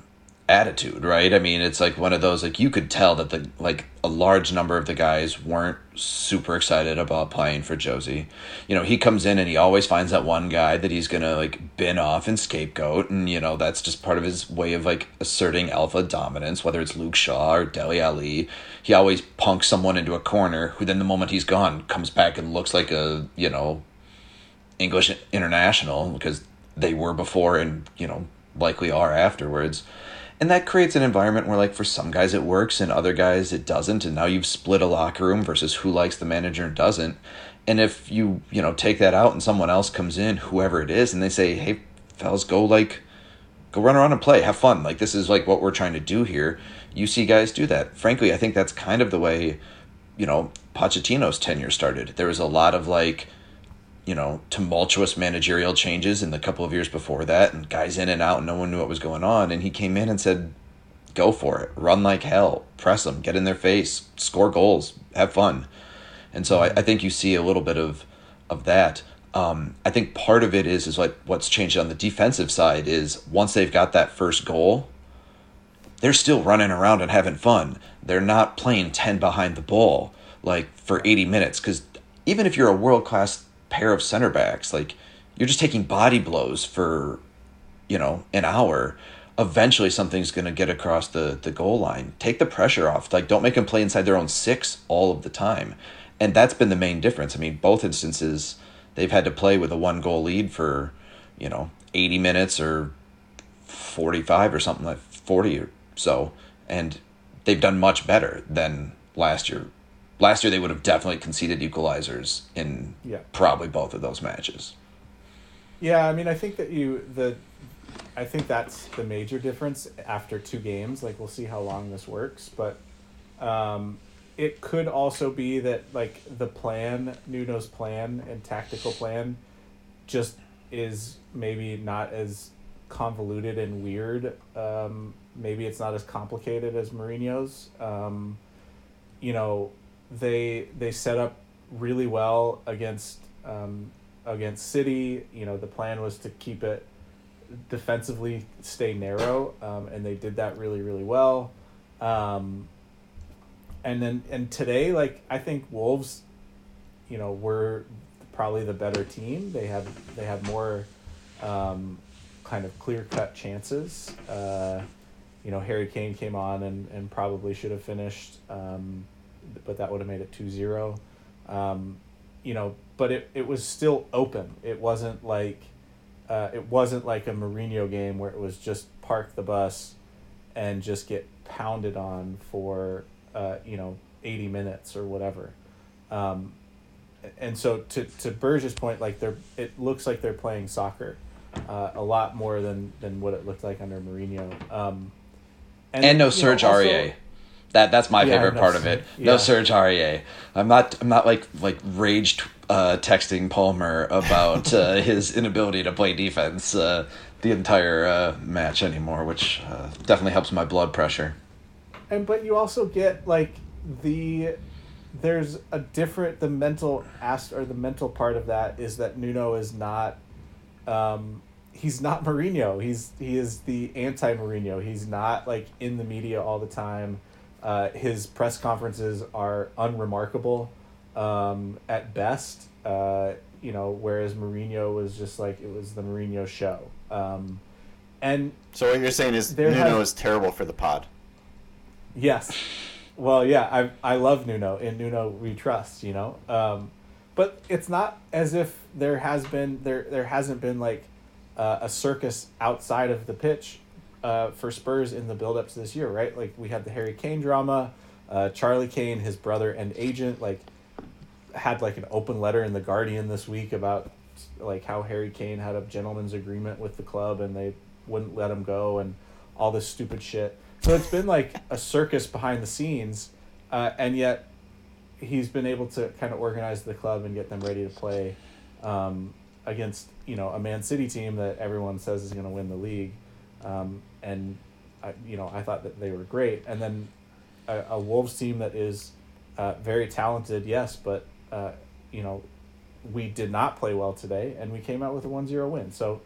attitude, right? I mean, it's like one of those like you could tell that the like a large number of the guys weren't super excited about playing for Jose. You know, he comes in and he always finds that one guy that he's gonna like bin off and scapegoat, and you know that's just part of his way of like asserting alpha dominance. Whether it's Luke Shaw or Dele Alli, he always punks someone into a corner, who then the moment he's gone comes back and looks like a you know English international because they were before and you know likely are afterwards. and that creates an environment where like for some guys it works and other guys it doesn't and now you've split a locker room versus who likes the manager and doesn't. And if you you know take that out and someone else comes in whoever it is and they say hey fellas go like go run around and play. Have fun. Like this is like what we're trying to do here. You see guys do that. Frankly i think that's kind of the way you know Pochettino's tenure started. There was a lot of like you know, tumultuous managerial changes in the couple of years before that, and guys in and out, and no one knew what was going on. And he came in and said, "Go for it, run like hell, press them, get in their face, score goals, have fun." And so I, I think you see a little bit of of that. Um, I think part of it is is like what's changed on the defensive side is once they've got that first goal, they're still running around and having fun. They're not playing ten behind the ball like for eighty minutes because even if you're a world class pair of center backs. Like you're just taking body blows for, you know, an hour. Eventually, something's going to get across the the goal line. Take the pressure off. Like don't make them play inside their own six all of the time. And that's been the main difference. I mean, both instances they've had to play with a one goal lead for, you know, 80 minutes or 45 or something like 40 or so and they've done much better than last year last year they would have definitely conceded equalizers in Yeah. probably both of those matches. Yeah, I mean, I think that you the, I think that's the major difference after two games. Like, we'll see how long this works, but, um, it could also be that like the plan, Nuno's plan and tactical plan, just is maybe not as convoluted and weird. Um, maybe it's not as complicated as Mourinho's. Um, you know, they they set up really well against um, against City. You know, the plan was to keep it defensively stay narrow, um, and they did that really really well. Um, and then and today, like I think Wolves, you know, were probably the better team. They had they had more um, kind of clear cut chances. Uh, you know, Harry Kane came on and, and probably should have finished. Um, but that would have made it 2-0. Um, you know, but it, it was still open. It wasn't like uh, it wasn't like a Mourinho game where it was just park the bus and just get pounded on for uh, you know 80 minutes or whatever. Um, and so to to Berge's point, like they're it looks like they're playing soccer uh, a lot more than than what it looked like under Mourinho. Um, And, no you know, Serge Aurier. That that's my Yeah, favorite part of it. No. Serge Aurier. I'm not I'm not like like rage uh, texting Palmer about uh, <laughs> his inability to play defense uh, the entire uh, match anymore, which uh, definitely helps my blood pressure. and but you also get like the there's a different the mental as or the mental part of that is that Nuno is not um he's not Mourinho. He's he is the anti Mourinho. He's not like in the media all the time. Uh, his press conferences are unremarkable um, at best. Uh, you know, whereas Mourinho was just like it was the Mourinho show. Um, and So what you're saying is Nuno have- is terrible for the pod. Yes. Well, yeah, I I love Nuno. In Nuno we trust, you know. Um, but it's not as if there has been there there hasn't been like uh, a circus outside of the pitch uh, for Spurs in the build-ups this year, right? Like we had the Harry Kane drama, uh, Charlie Kane, his brother and agent, like had like an open letter in the Guardian this week about like how Harry Kane had a gentleman's agreement with the club and they wouldn't let him go and all this stupid shit. So it's been like a circus behind the scenes, uh, and yet he's been able to kind of organize the club and get them ready to play um, against you know a Man City team that everyone says is going to win the league, um, and I, you know I thought that they were great, and then a, a Wolves team that is uh, very talented, yes, but uh, you know we did not play well today, and we came out with a 1-0 win. So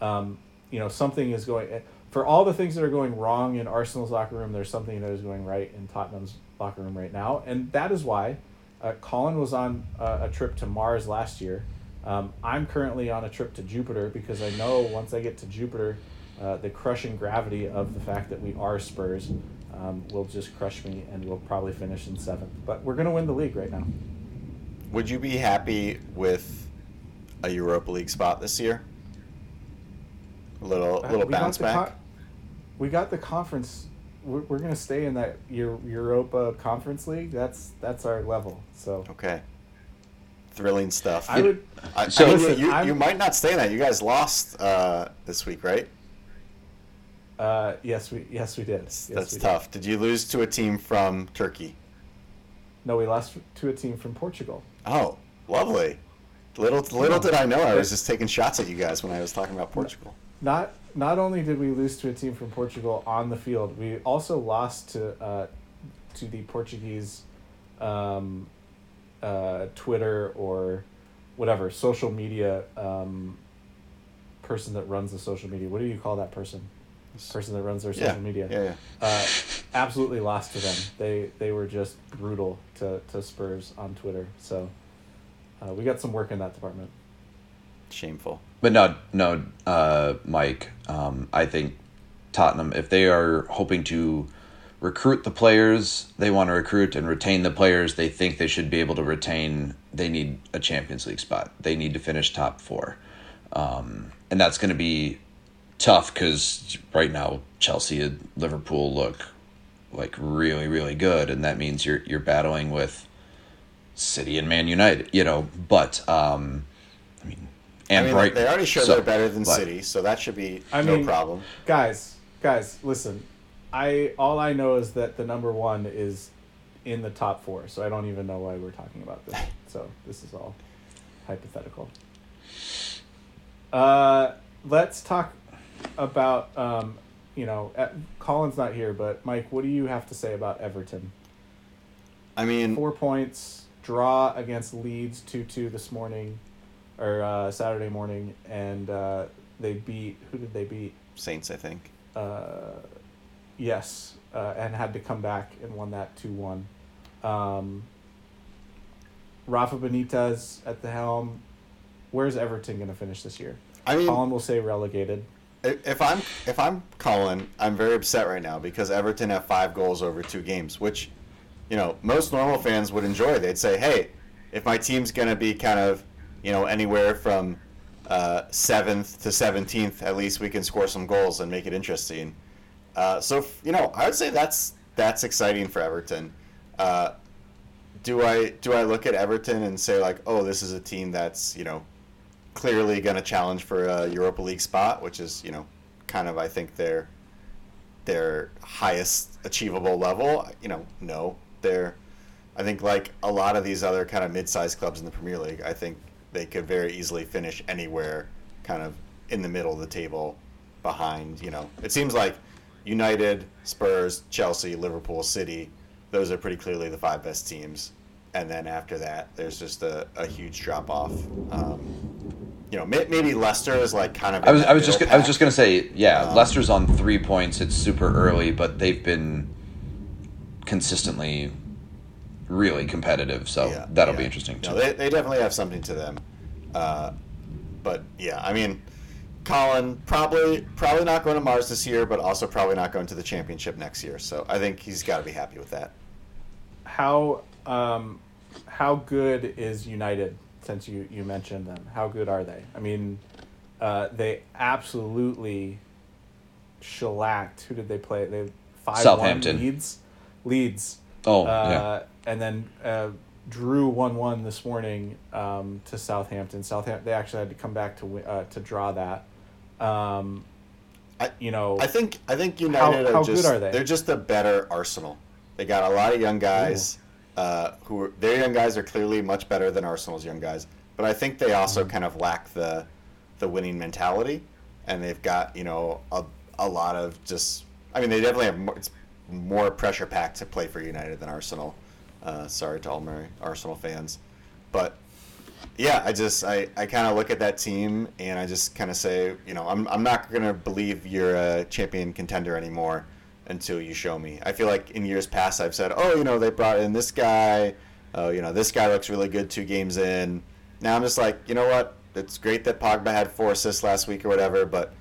um, you know something is going for all the things that are going wrong in Arsenal's locker room. There's something that is going right in Tottenham's locker room right now, and that is why uh, Colin was on uh, a trip to Mars last year. Um, I'm currently on a trip to Jupiter because I know once I get to Jupiter, uh, the crushing gravity of the fact that we are Spurs um, will just crush me, and we'll probably finish in seventh. But we're gonna win the league right now. Would you be happy with a Europa League spot this year? A little Uh, little bounce back. co- we got the conference. We're, we're gonna stay in that Euro- Europa Conference League. That's that's our level. So Okay. Thrilling stuff. I would. I, So- I Listen, you, you might not stay in that. You guys lost uh, this week, right? Uh, yes, we yes we did. Yes, That's we did. tough. Did. you lose to a team from Turkey? No, we lost to a team from Portugal. Oh, lovely. Little little did I know I was just taking shots at you guys when I was talking about Portugal. Not not only did we lose to a team from Portugal on the field, we also lost to uh, to the Portuguese um, uh, Twitter or whatever social media um, person that runs the social media. What do you call that person? Person that runs their social Yeah, media. yeah, yeah. Uh, absolutely lost to them. They they were just brutal to, to Spurs on Twitter. So uh, we got some work in that department. Shameful. But no, no, uh, Mike. Um, I think Tottenham, if they are hoping to recruit the players they want to recruit and retain the players they think they should be able to retain, they need a Champions League spot. They need to finish top four, um, and that's going to be tough because right now Chelsea and Liverpool look like really, really good, and that means you're you're battling with City and Man United. You know, but um, I mean. And I mean, Brighton. they already showed So, they're better than but- City, so that should be I no mean- problem. guys guys listen i all i know is that the number one is in the top four so i don't even know why we're talking about this <laughs> so this is all hypothetical uh let's talk about um you know uh, colin's not here but mike what do you have to say about everton I mean, four points draw against leeds 2-2 this morning or uh, saturday morning and uh, they beat who did they beat Saints, I think. uh, yes, uh, and had to come back and won that 2 1. Um, Rafa Benitez at the helm. Where's Everton going to finish this year? I mean, Colin will say relegated. If I'm if I'm Colin, I'm very upset right now because Everton have five goals over two games, which, you know, most normal fans would enjoy. They'd say, "Hey, if my team's gonna be kind of, you know, anywhere from uh, seventh to seventeenth, at least we can score some goals and make it interesting." Uh, so you know, I would say that's that's exciting for Everton. Uh, do I do I look at Everton and say like, "Oh, this is a team that's you know clearly going to challenge for a Europa League spot, which is you know kind of I think their their highest achievable level. You know, no, they're I think like a lot of these other kind of mid-sized clubs in the Premier League, I think they could very easily finish anywhere kind of in the middle of the table behind, you know. It seems like United, Spurs, Chelsea, Liverpool, City, those are pretty clearly the five best teams. And then after that, there's just a, a huge drop off. Um, you know, maybe Leicester is like kind of. I was I was just middle I was just gonna say yeah. Um, Leicester's on three points. It's super early, but they've been consistently really competitive. So Yeah, that'll yeah. be interesting too. No, they, they definitely have something to them. Uh, but yeah, I mean, Colin probably probably not going to Mars this year, but also probably not going to the championship next year. So I think he's got to be happy with that. How um, how good is United? Since you you mentioned them, how good are they? I mean, uh, they absolutely shellacked. Who did they play? They five Southampton. Leeds, Leeds. oh uh, and then uh, drew one one this morning um, to Southampton. Southampton they actually had to come back to wi- uh, to draw that. Um, I- you know, I think I think United How- how are just good are they? are just a better Arsenal. They got a lot of young guys uh, who are, their young guys are clearly much better than Arsenal's young guys. But I think they also Mm-hmm. kind of lack the the winning mentality, and they've got you know a, a lot of just. I mean, they definitely have more, it's more pressure packed to play for United than Arsenal. Uh, sorry to all my Arsenal fans, but yeah, I just I, I kind of look at that team and I just kind of say, you know, I'm I'm not gonna believe you're a champion contender anymore until you show me. I feel like in years past I've said, oh, you know, they brought in this guy. Oh, you know, this guy looks really good two games in. Now I'm just like, you know what? It's great that Pogba had four assists last week or whatever, but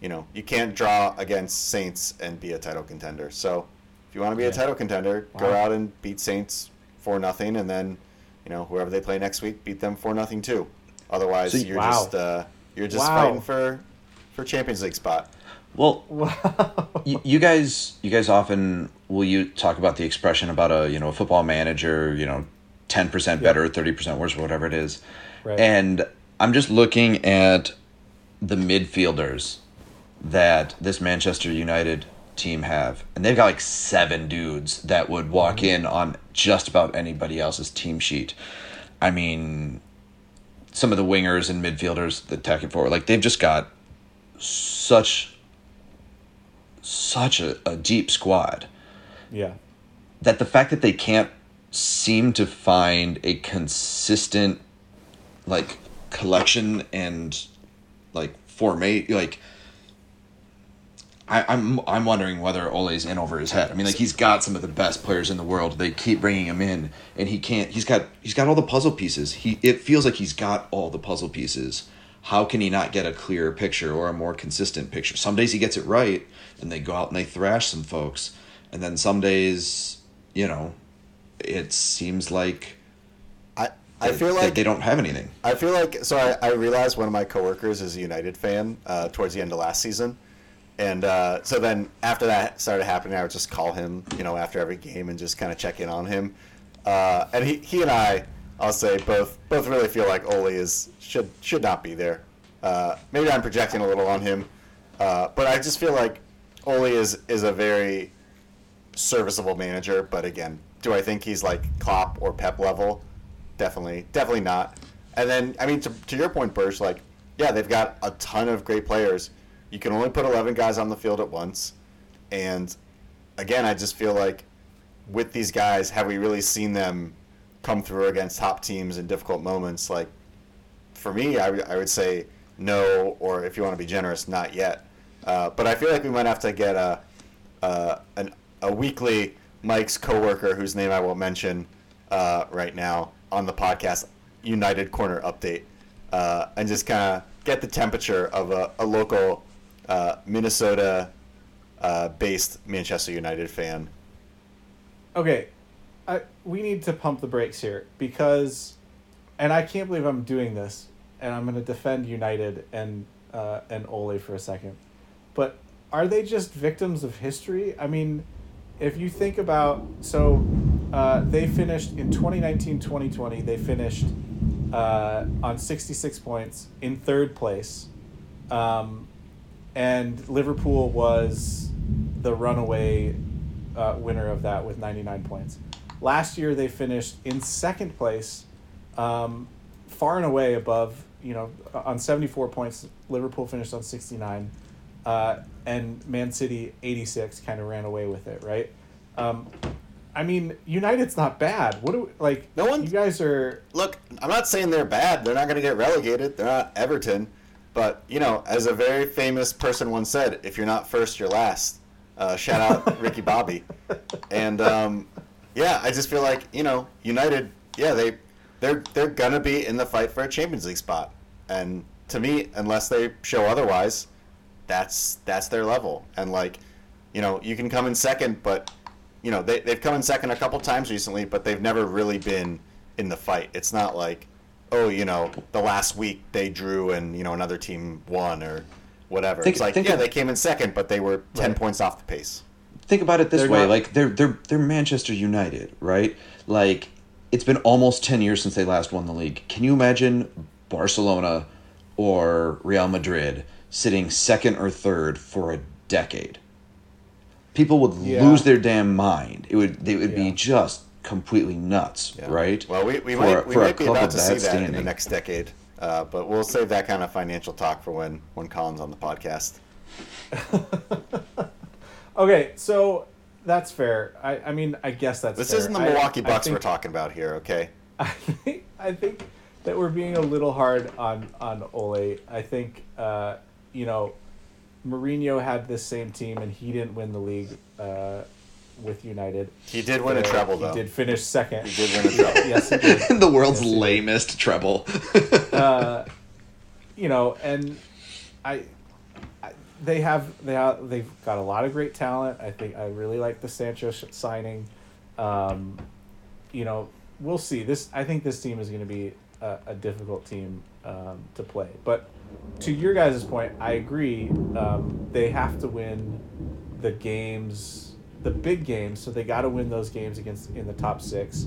you know, you can't draw against Saints and be a title contender. So if you want to be a title contender, go out and beat Saints for nothing, and then you know whoever they play next week, beat them for nothing too. Otherwise, you're Wow. just uh, you're just Wow. fighting for for Champions League spot. Well, Wow. you, you guys, you guys often will you talk about the expression about a you know a football manager, you know, ten percent better, thirty percent worse, whatever it is, Right. and I'm just looking at the midfielders that this Manchester United team have, and they've got like seven dudes that would walk mm-hmm. in on just about anybody else's team sheet. I mean, some of the wingers and midfielders that tack it forward, like they've just got such such a, a deep squad Yeah. that the fact that they can't seem to find a consistent like collection and like formate like I, I'm I'm wondering whether Ole's in over his head. I mean, like he's got some of the best players in the world. They keep bringing him in, and he can't. He's got he's got all the puzzle pieces. He it feels like he's got all the puzzle pieces. How can he not get a clearer picture or a more consistent picture? Some days he gets it right, and they go out and they thrash some folks, and then some days, you know, it seems like I I that- feel like they don't have anything. I feel like so. I, I realized one of my coworkers is a United fan uh, towards the end of last season, and uh, so then after that started happening, I would just call him, you know, after every game and just kind of check in on him. Uh, and he, he and I, I'll say both both really feel like Ole is should should not be there. Uh, maybe I'm projecting a little on him, uh, but I just feel like Ole is is a very serviceable manager. But again, do I think he's like Klopp or Pep level? Definitely, definitely not. And then, I mean, to, to your point, Birch, like, yeah, they've got a ton of great players. You can only put 11 guys on the field at once. And again, I just feel like with these guys, have we really seen them come through against top teams in difficult moments? Like, for me, I, I would say no, or if you want to be generous, not yet. Uh, but I feel like we might have to get a, uh, an, a weekly Mike's coworker, whose name I won't mention uh, right now, on the podcast, United Corner update, uh, and just kind of get the temperature of a, a local uh, Minnesota based Manchester United fan. Okay, I, we need to pump the brakes here because, and I can't believe I'm doing this, and I'm going to defend United and uh, and Ole for a second, but are they just victims of history? I mean, if you think about so, uh, they finished in 2019-2020. They finished uh, on 66 points in third place, um, and Liverpool was the runaway uh, winner of that with 99 points. Last year they finished in second place, um, far and away above, you know, on 74 points. Liverpool finished on 69, uh, and Man City 86 kind of ran away with it, right? Um, I mean, United's not bad. What do we, like? No one- You guys are. Look, I'm not saying they're bad. They're not going to get relegated. They're not Everton. But, you know, as a very famous person once said, if you're not first, you're last. Uh, shout out <laughs> Ricky Bobby. And, um, yeah, I just feel like, you know, United, yeah, they, they're, they're going to be in the fight for a Champions League spot. And to me, unless they show otherwise, that's that's their level. And, like, you know, you can come in second, but you know they, they've come in second a couple times recently but they've never really been in the fight. It's not like oh you know the last week they drew and you know another team won or whatever. Think- it's like think yeah of- they came in second but they were 10 Right. points off the pace. Think about it this They're way not- like they're they're they're Manchester United right? Like it's been almost 10 years since they last won the league. Can you imagine Barcelona or Real Madrid sitting second or third for a decade people would Yeah. lose their damn mind it would they would Yeah. be just completely nuts Yeah. right well we, we For- might we for a might be about to see that in the next decade uh, but we'll save that kind of financial talk for when when Colin's on the podcast <laughs> Okay, so that's fair. I, I mean, I guess that's this fair. isn't the Milwaukee I Bucks think- we're talking about here okay <laughs> I think I think that we're being a little hard on on Ole. I think uh, you know, Mourinho had this same team and he didn't win the league uh, with United. he did win a Uh, treble He did finish second. he did win a treble <laughs> yes, he did. <laughs> the world's Yes, he did. lamest treble <laughs> uh, you know, and I, I, they have they have they've got a lot of great talent. I think I really like the Sancho sh- signing. Um, you know, we'll see. This I think this team is going to be a, a difficult team um, to play, but to your guys' point, I agree. Um, they have to win the games, the big games. So they got to win those games against in the top six,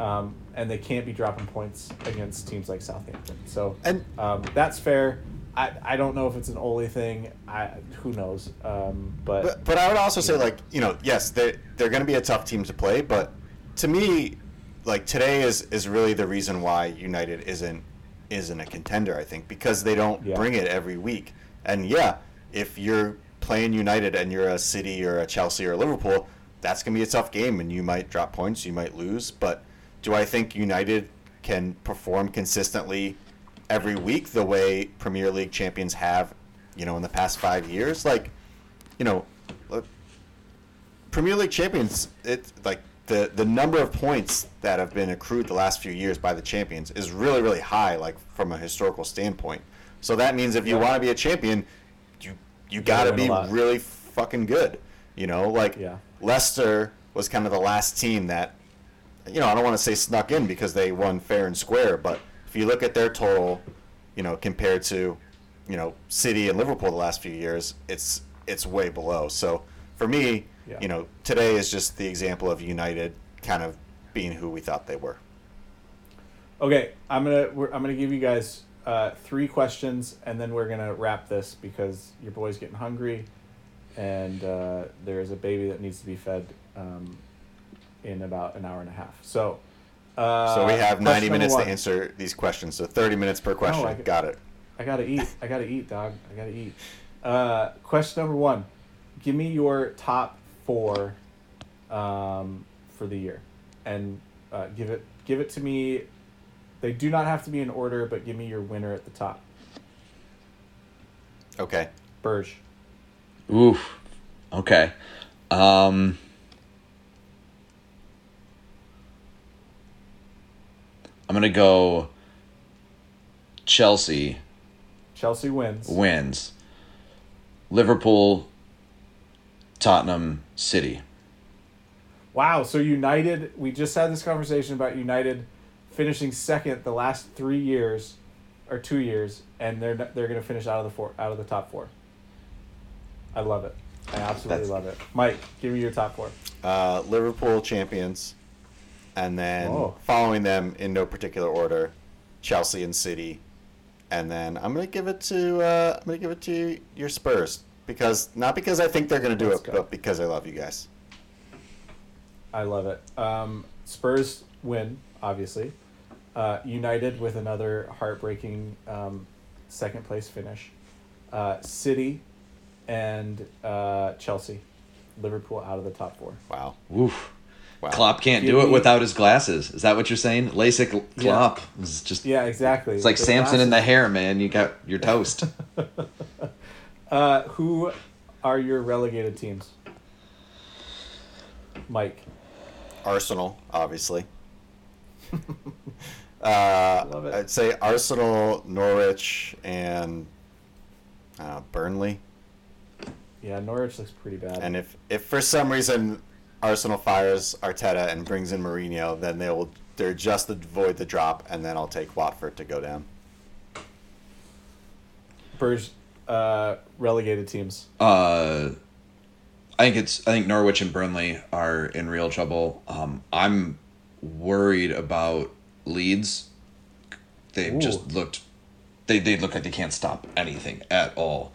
um, and they can't be dropping points against teams like Southampton. So And- um, that's fair. I, I don't know if it's an Ole thing. I who knows. Um, but, But, but I would also say, like, you know, yes, they're, they're going to be a tough team to play, but to me, like, today is, is really the reason why United isn't isn't a contender, I think, because they don't Yeah. bring it every week. And yeah, if you're playing United and you're a City or a Chelsea or a Liverpool, that's going to be a tough game and you might drop points, you might lose. But do I think United can perform consistently every week the way Premier League champions have, you know, in the past five years? Like, you know, look, Premier League champions, it's like the the number of points that have been accrued the last few years by the champions is really really high, like from a historical standpoint. So that means if you Yeah. want to be a champion, you you got to be really fucking good. You know, like Yeah. Leicester was kind of the last team that, you know, I don't want to say snuck in because they won fair and square, but if you look at their total, you know, compared to, you know, City and Liverpool the last few years, it's it's way below. So for me, Yeah. you know, today is just the example of United kind of being who we thought they were. Okay, I'm gonna we're, I'm gonna give you guys uh, three questions, and then we're gonna wrap this because your boy's getting hungry, and uh, there is a baby that needs to be fed um, in about an hour and a half. So, uh, So we have 90 minutes to answer these questions. So 30 minutes per question. I- Got it. I gotta eat. I gotta eat, dog. I gotta eat. Uh, question number one: Give me your top four um, for the year, and uh, give it give it to me. They do not have to be in order, but give me your winner at the top. Okay. Berge. Oof. Okay. Um. I'm gonna go. Chelsea Chelsea wins. wins. Liverpool. Tottenham City. Wow. So United. We just had this conversation about United finishing second the last three years, or two years, and they're they're gonna finish out of the four out of the top four. I love it. I absolutely That's- love it. Mike, give me your top four. Uh, Liverpool champions, and then Oh. following them in no particular order, Chelsea and City, and then I'm gonna give it to uh, I'm gonna give it to your Spurs because not because I think they're gonna do Let's it, go. but because I love you guys. I love it. Um, Spurs win, obviously. Uh, United with another heartbreaking um, second place finish. Uh, City and uh, Chelsea. Liverpool out of the top four. Wow. Oof. Wow. Klopp can't Give do it me- without his glasses. Is that what you're saying? LASIK Yeah. Klopp is just. Yeah, exactly. It's like The Samson in the hair, man. You got your toast. <laughs> Uh, who are your relegated teams? Mike. Arsenal, obviously. <laughs> uh, Love it. I'd say Arsenal, Norwich, and uh, Burnley. Yeah, Norwich looks pretty bad. And if, if for some reason Arsenal fires Arteta and brings in Mourinho, then they will they're just to avoid the drop, and then I'll take Watford to go down. Berge, uh, relegated teams. Uh, I think it's. I think Norwich and Burnley are in real trouble. Um, I'm worried about Leeds. They've Ooh. just looked. They they look like they can't stop anything at all.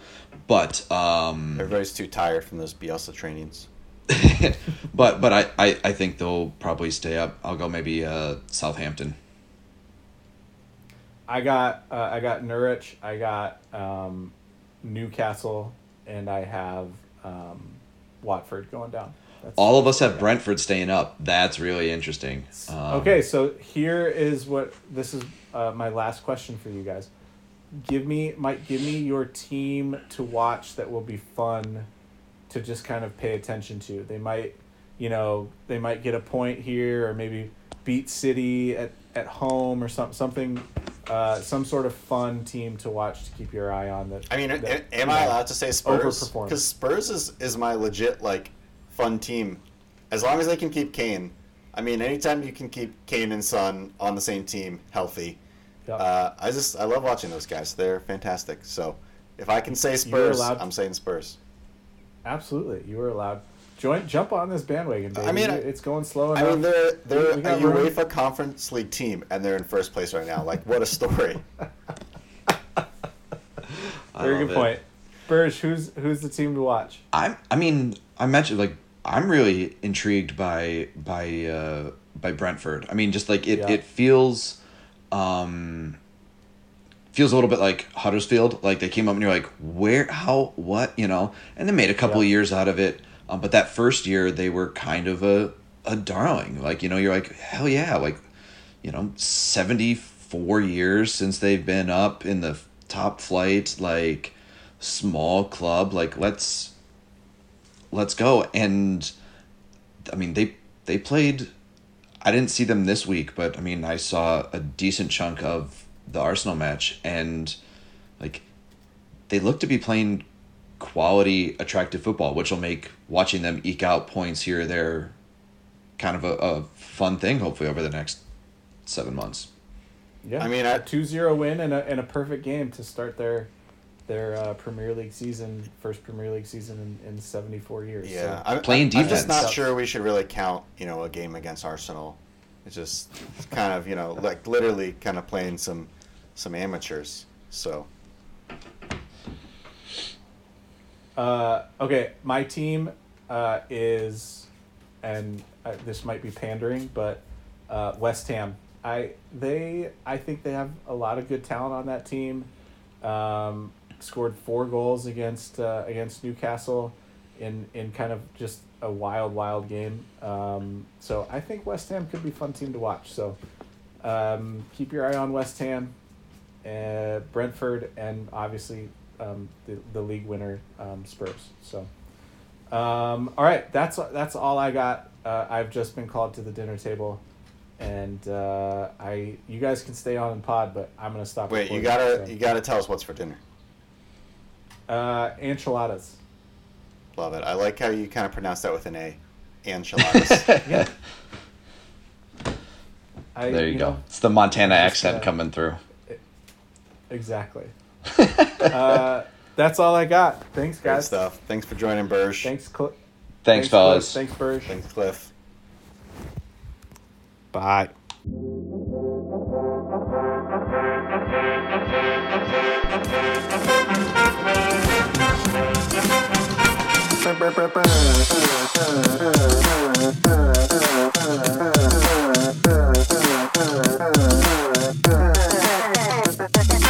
But um, Everybody's too tired from those Bielsa trainings. <laughs> but but I, I I think they'll probably stay up. I'll go maybe uh Southampton. I got uh, I got Norwich, I got um, Newcastle, and I have um, Watford going down. That's, All of us have Brentford staying up. That's really interesting. Um, okay, so here is what this is uh, my last question for you guys. Give me Mike, give me your team to watch that will be fun to just kind of pay attention to. They might, you know, they might get a point here or maybe beat City at, at home or some, something uh, some sort of fun team to watch to keep your eye on that. I mean, that, am you I know, allowed to say Spurs? Because Spurs is, is my legit like fun team. As long as they can keep Kane. I mean, anytime you can keep Kane and Son on the same team healthy, Yep. Uh, I just I love watching those guys. They're fantastic. So if I can say Spurs, allowed- I'm saying Spurs. Absolutely, you were allowed. Join, jump on this bandwagon, baby. I mean, it's going slow I mean, they're they're we a got room. UEFA Conference League team, and they're in first place right now. Like, what a story! <laughs> Very good it. point. Berge, who's who's the team to watch? I'm. I mean, I mentioned like I'm really intrigued by by uh, by Brentford. I mean, just like it, Yeah. it feels, um, feels a little bit like Huddersfield. Like they came up and you're like, where, how, what, you know, and they made a couple Yeah. of years out of it. Um, but that first year they were kind of a a darling. Like you know, you're like hell yeah, like you know, seventy four years since they've been up in the top flight, like small club. Like let's let's go. And I mean, they they played. I didn't see them this week, but I mean, I saw a decent chunk of the Arsenal match, and like they look to be playing quality, attractive football, which will make watching them eke out points here or there kind of a, a fun thing. Hopefully, over the next seven months. Yeah, I mean, a 2-0 win and a, and a perfect game to start their their uh, Premier League season, first Premier League season in, in seventy four years. Yeah, So, I'm, Playing defense. I'm just not sure we should really count, you know, a game against Arsenal. It's just kind of, you know, like literally kind of playing some some amateurs. So uh, okay, my team uh, is, and uh, this might be pandering, but uh, West Ham. I they I think they have a lot of good talent on that team. Um, scored four goals against uh, against Newcastle in in kind of just a wild wild game. Um, so I think West Ham could be fun team to watch. So um, keep your eye on West Ham, uh, Brentford, and obviously um, the the league winner um, Spurs. So. Um, all right, that's that's all I got. Uh, I've just been called to the dinner table, and uh, I you guys can stay on in pod, but I'm gonna stop. wait, you gotta so. you gotta tell us what's for dinner. uh, enchiladas. Love it. I like how you kind of pronounce that with an A. <laughs> Enchiladas. Yeah. I, There you, go. know, It's the Montana accent uh, coming through. exactly. <laughs> uh, that's all I got. Thanks, Great guys. stuff. Thanks for joining, Berge. Thanks, Cl- Thanks, fellas. Cliff. Thanks, Berge. Thanks, Cliff. Bye. <laughs>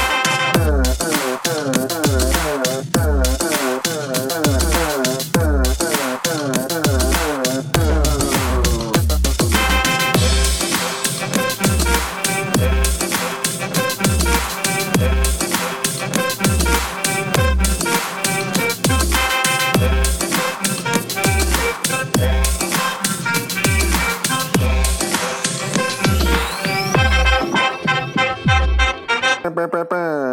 Ba-ba-ba.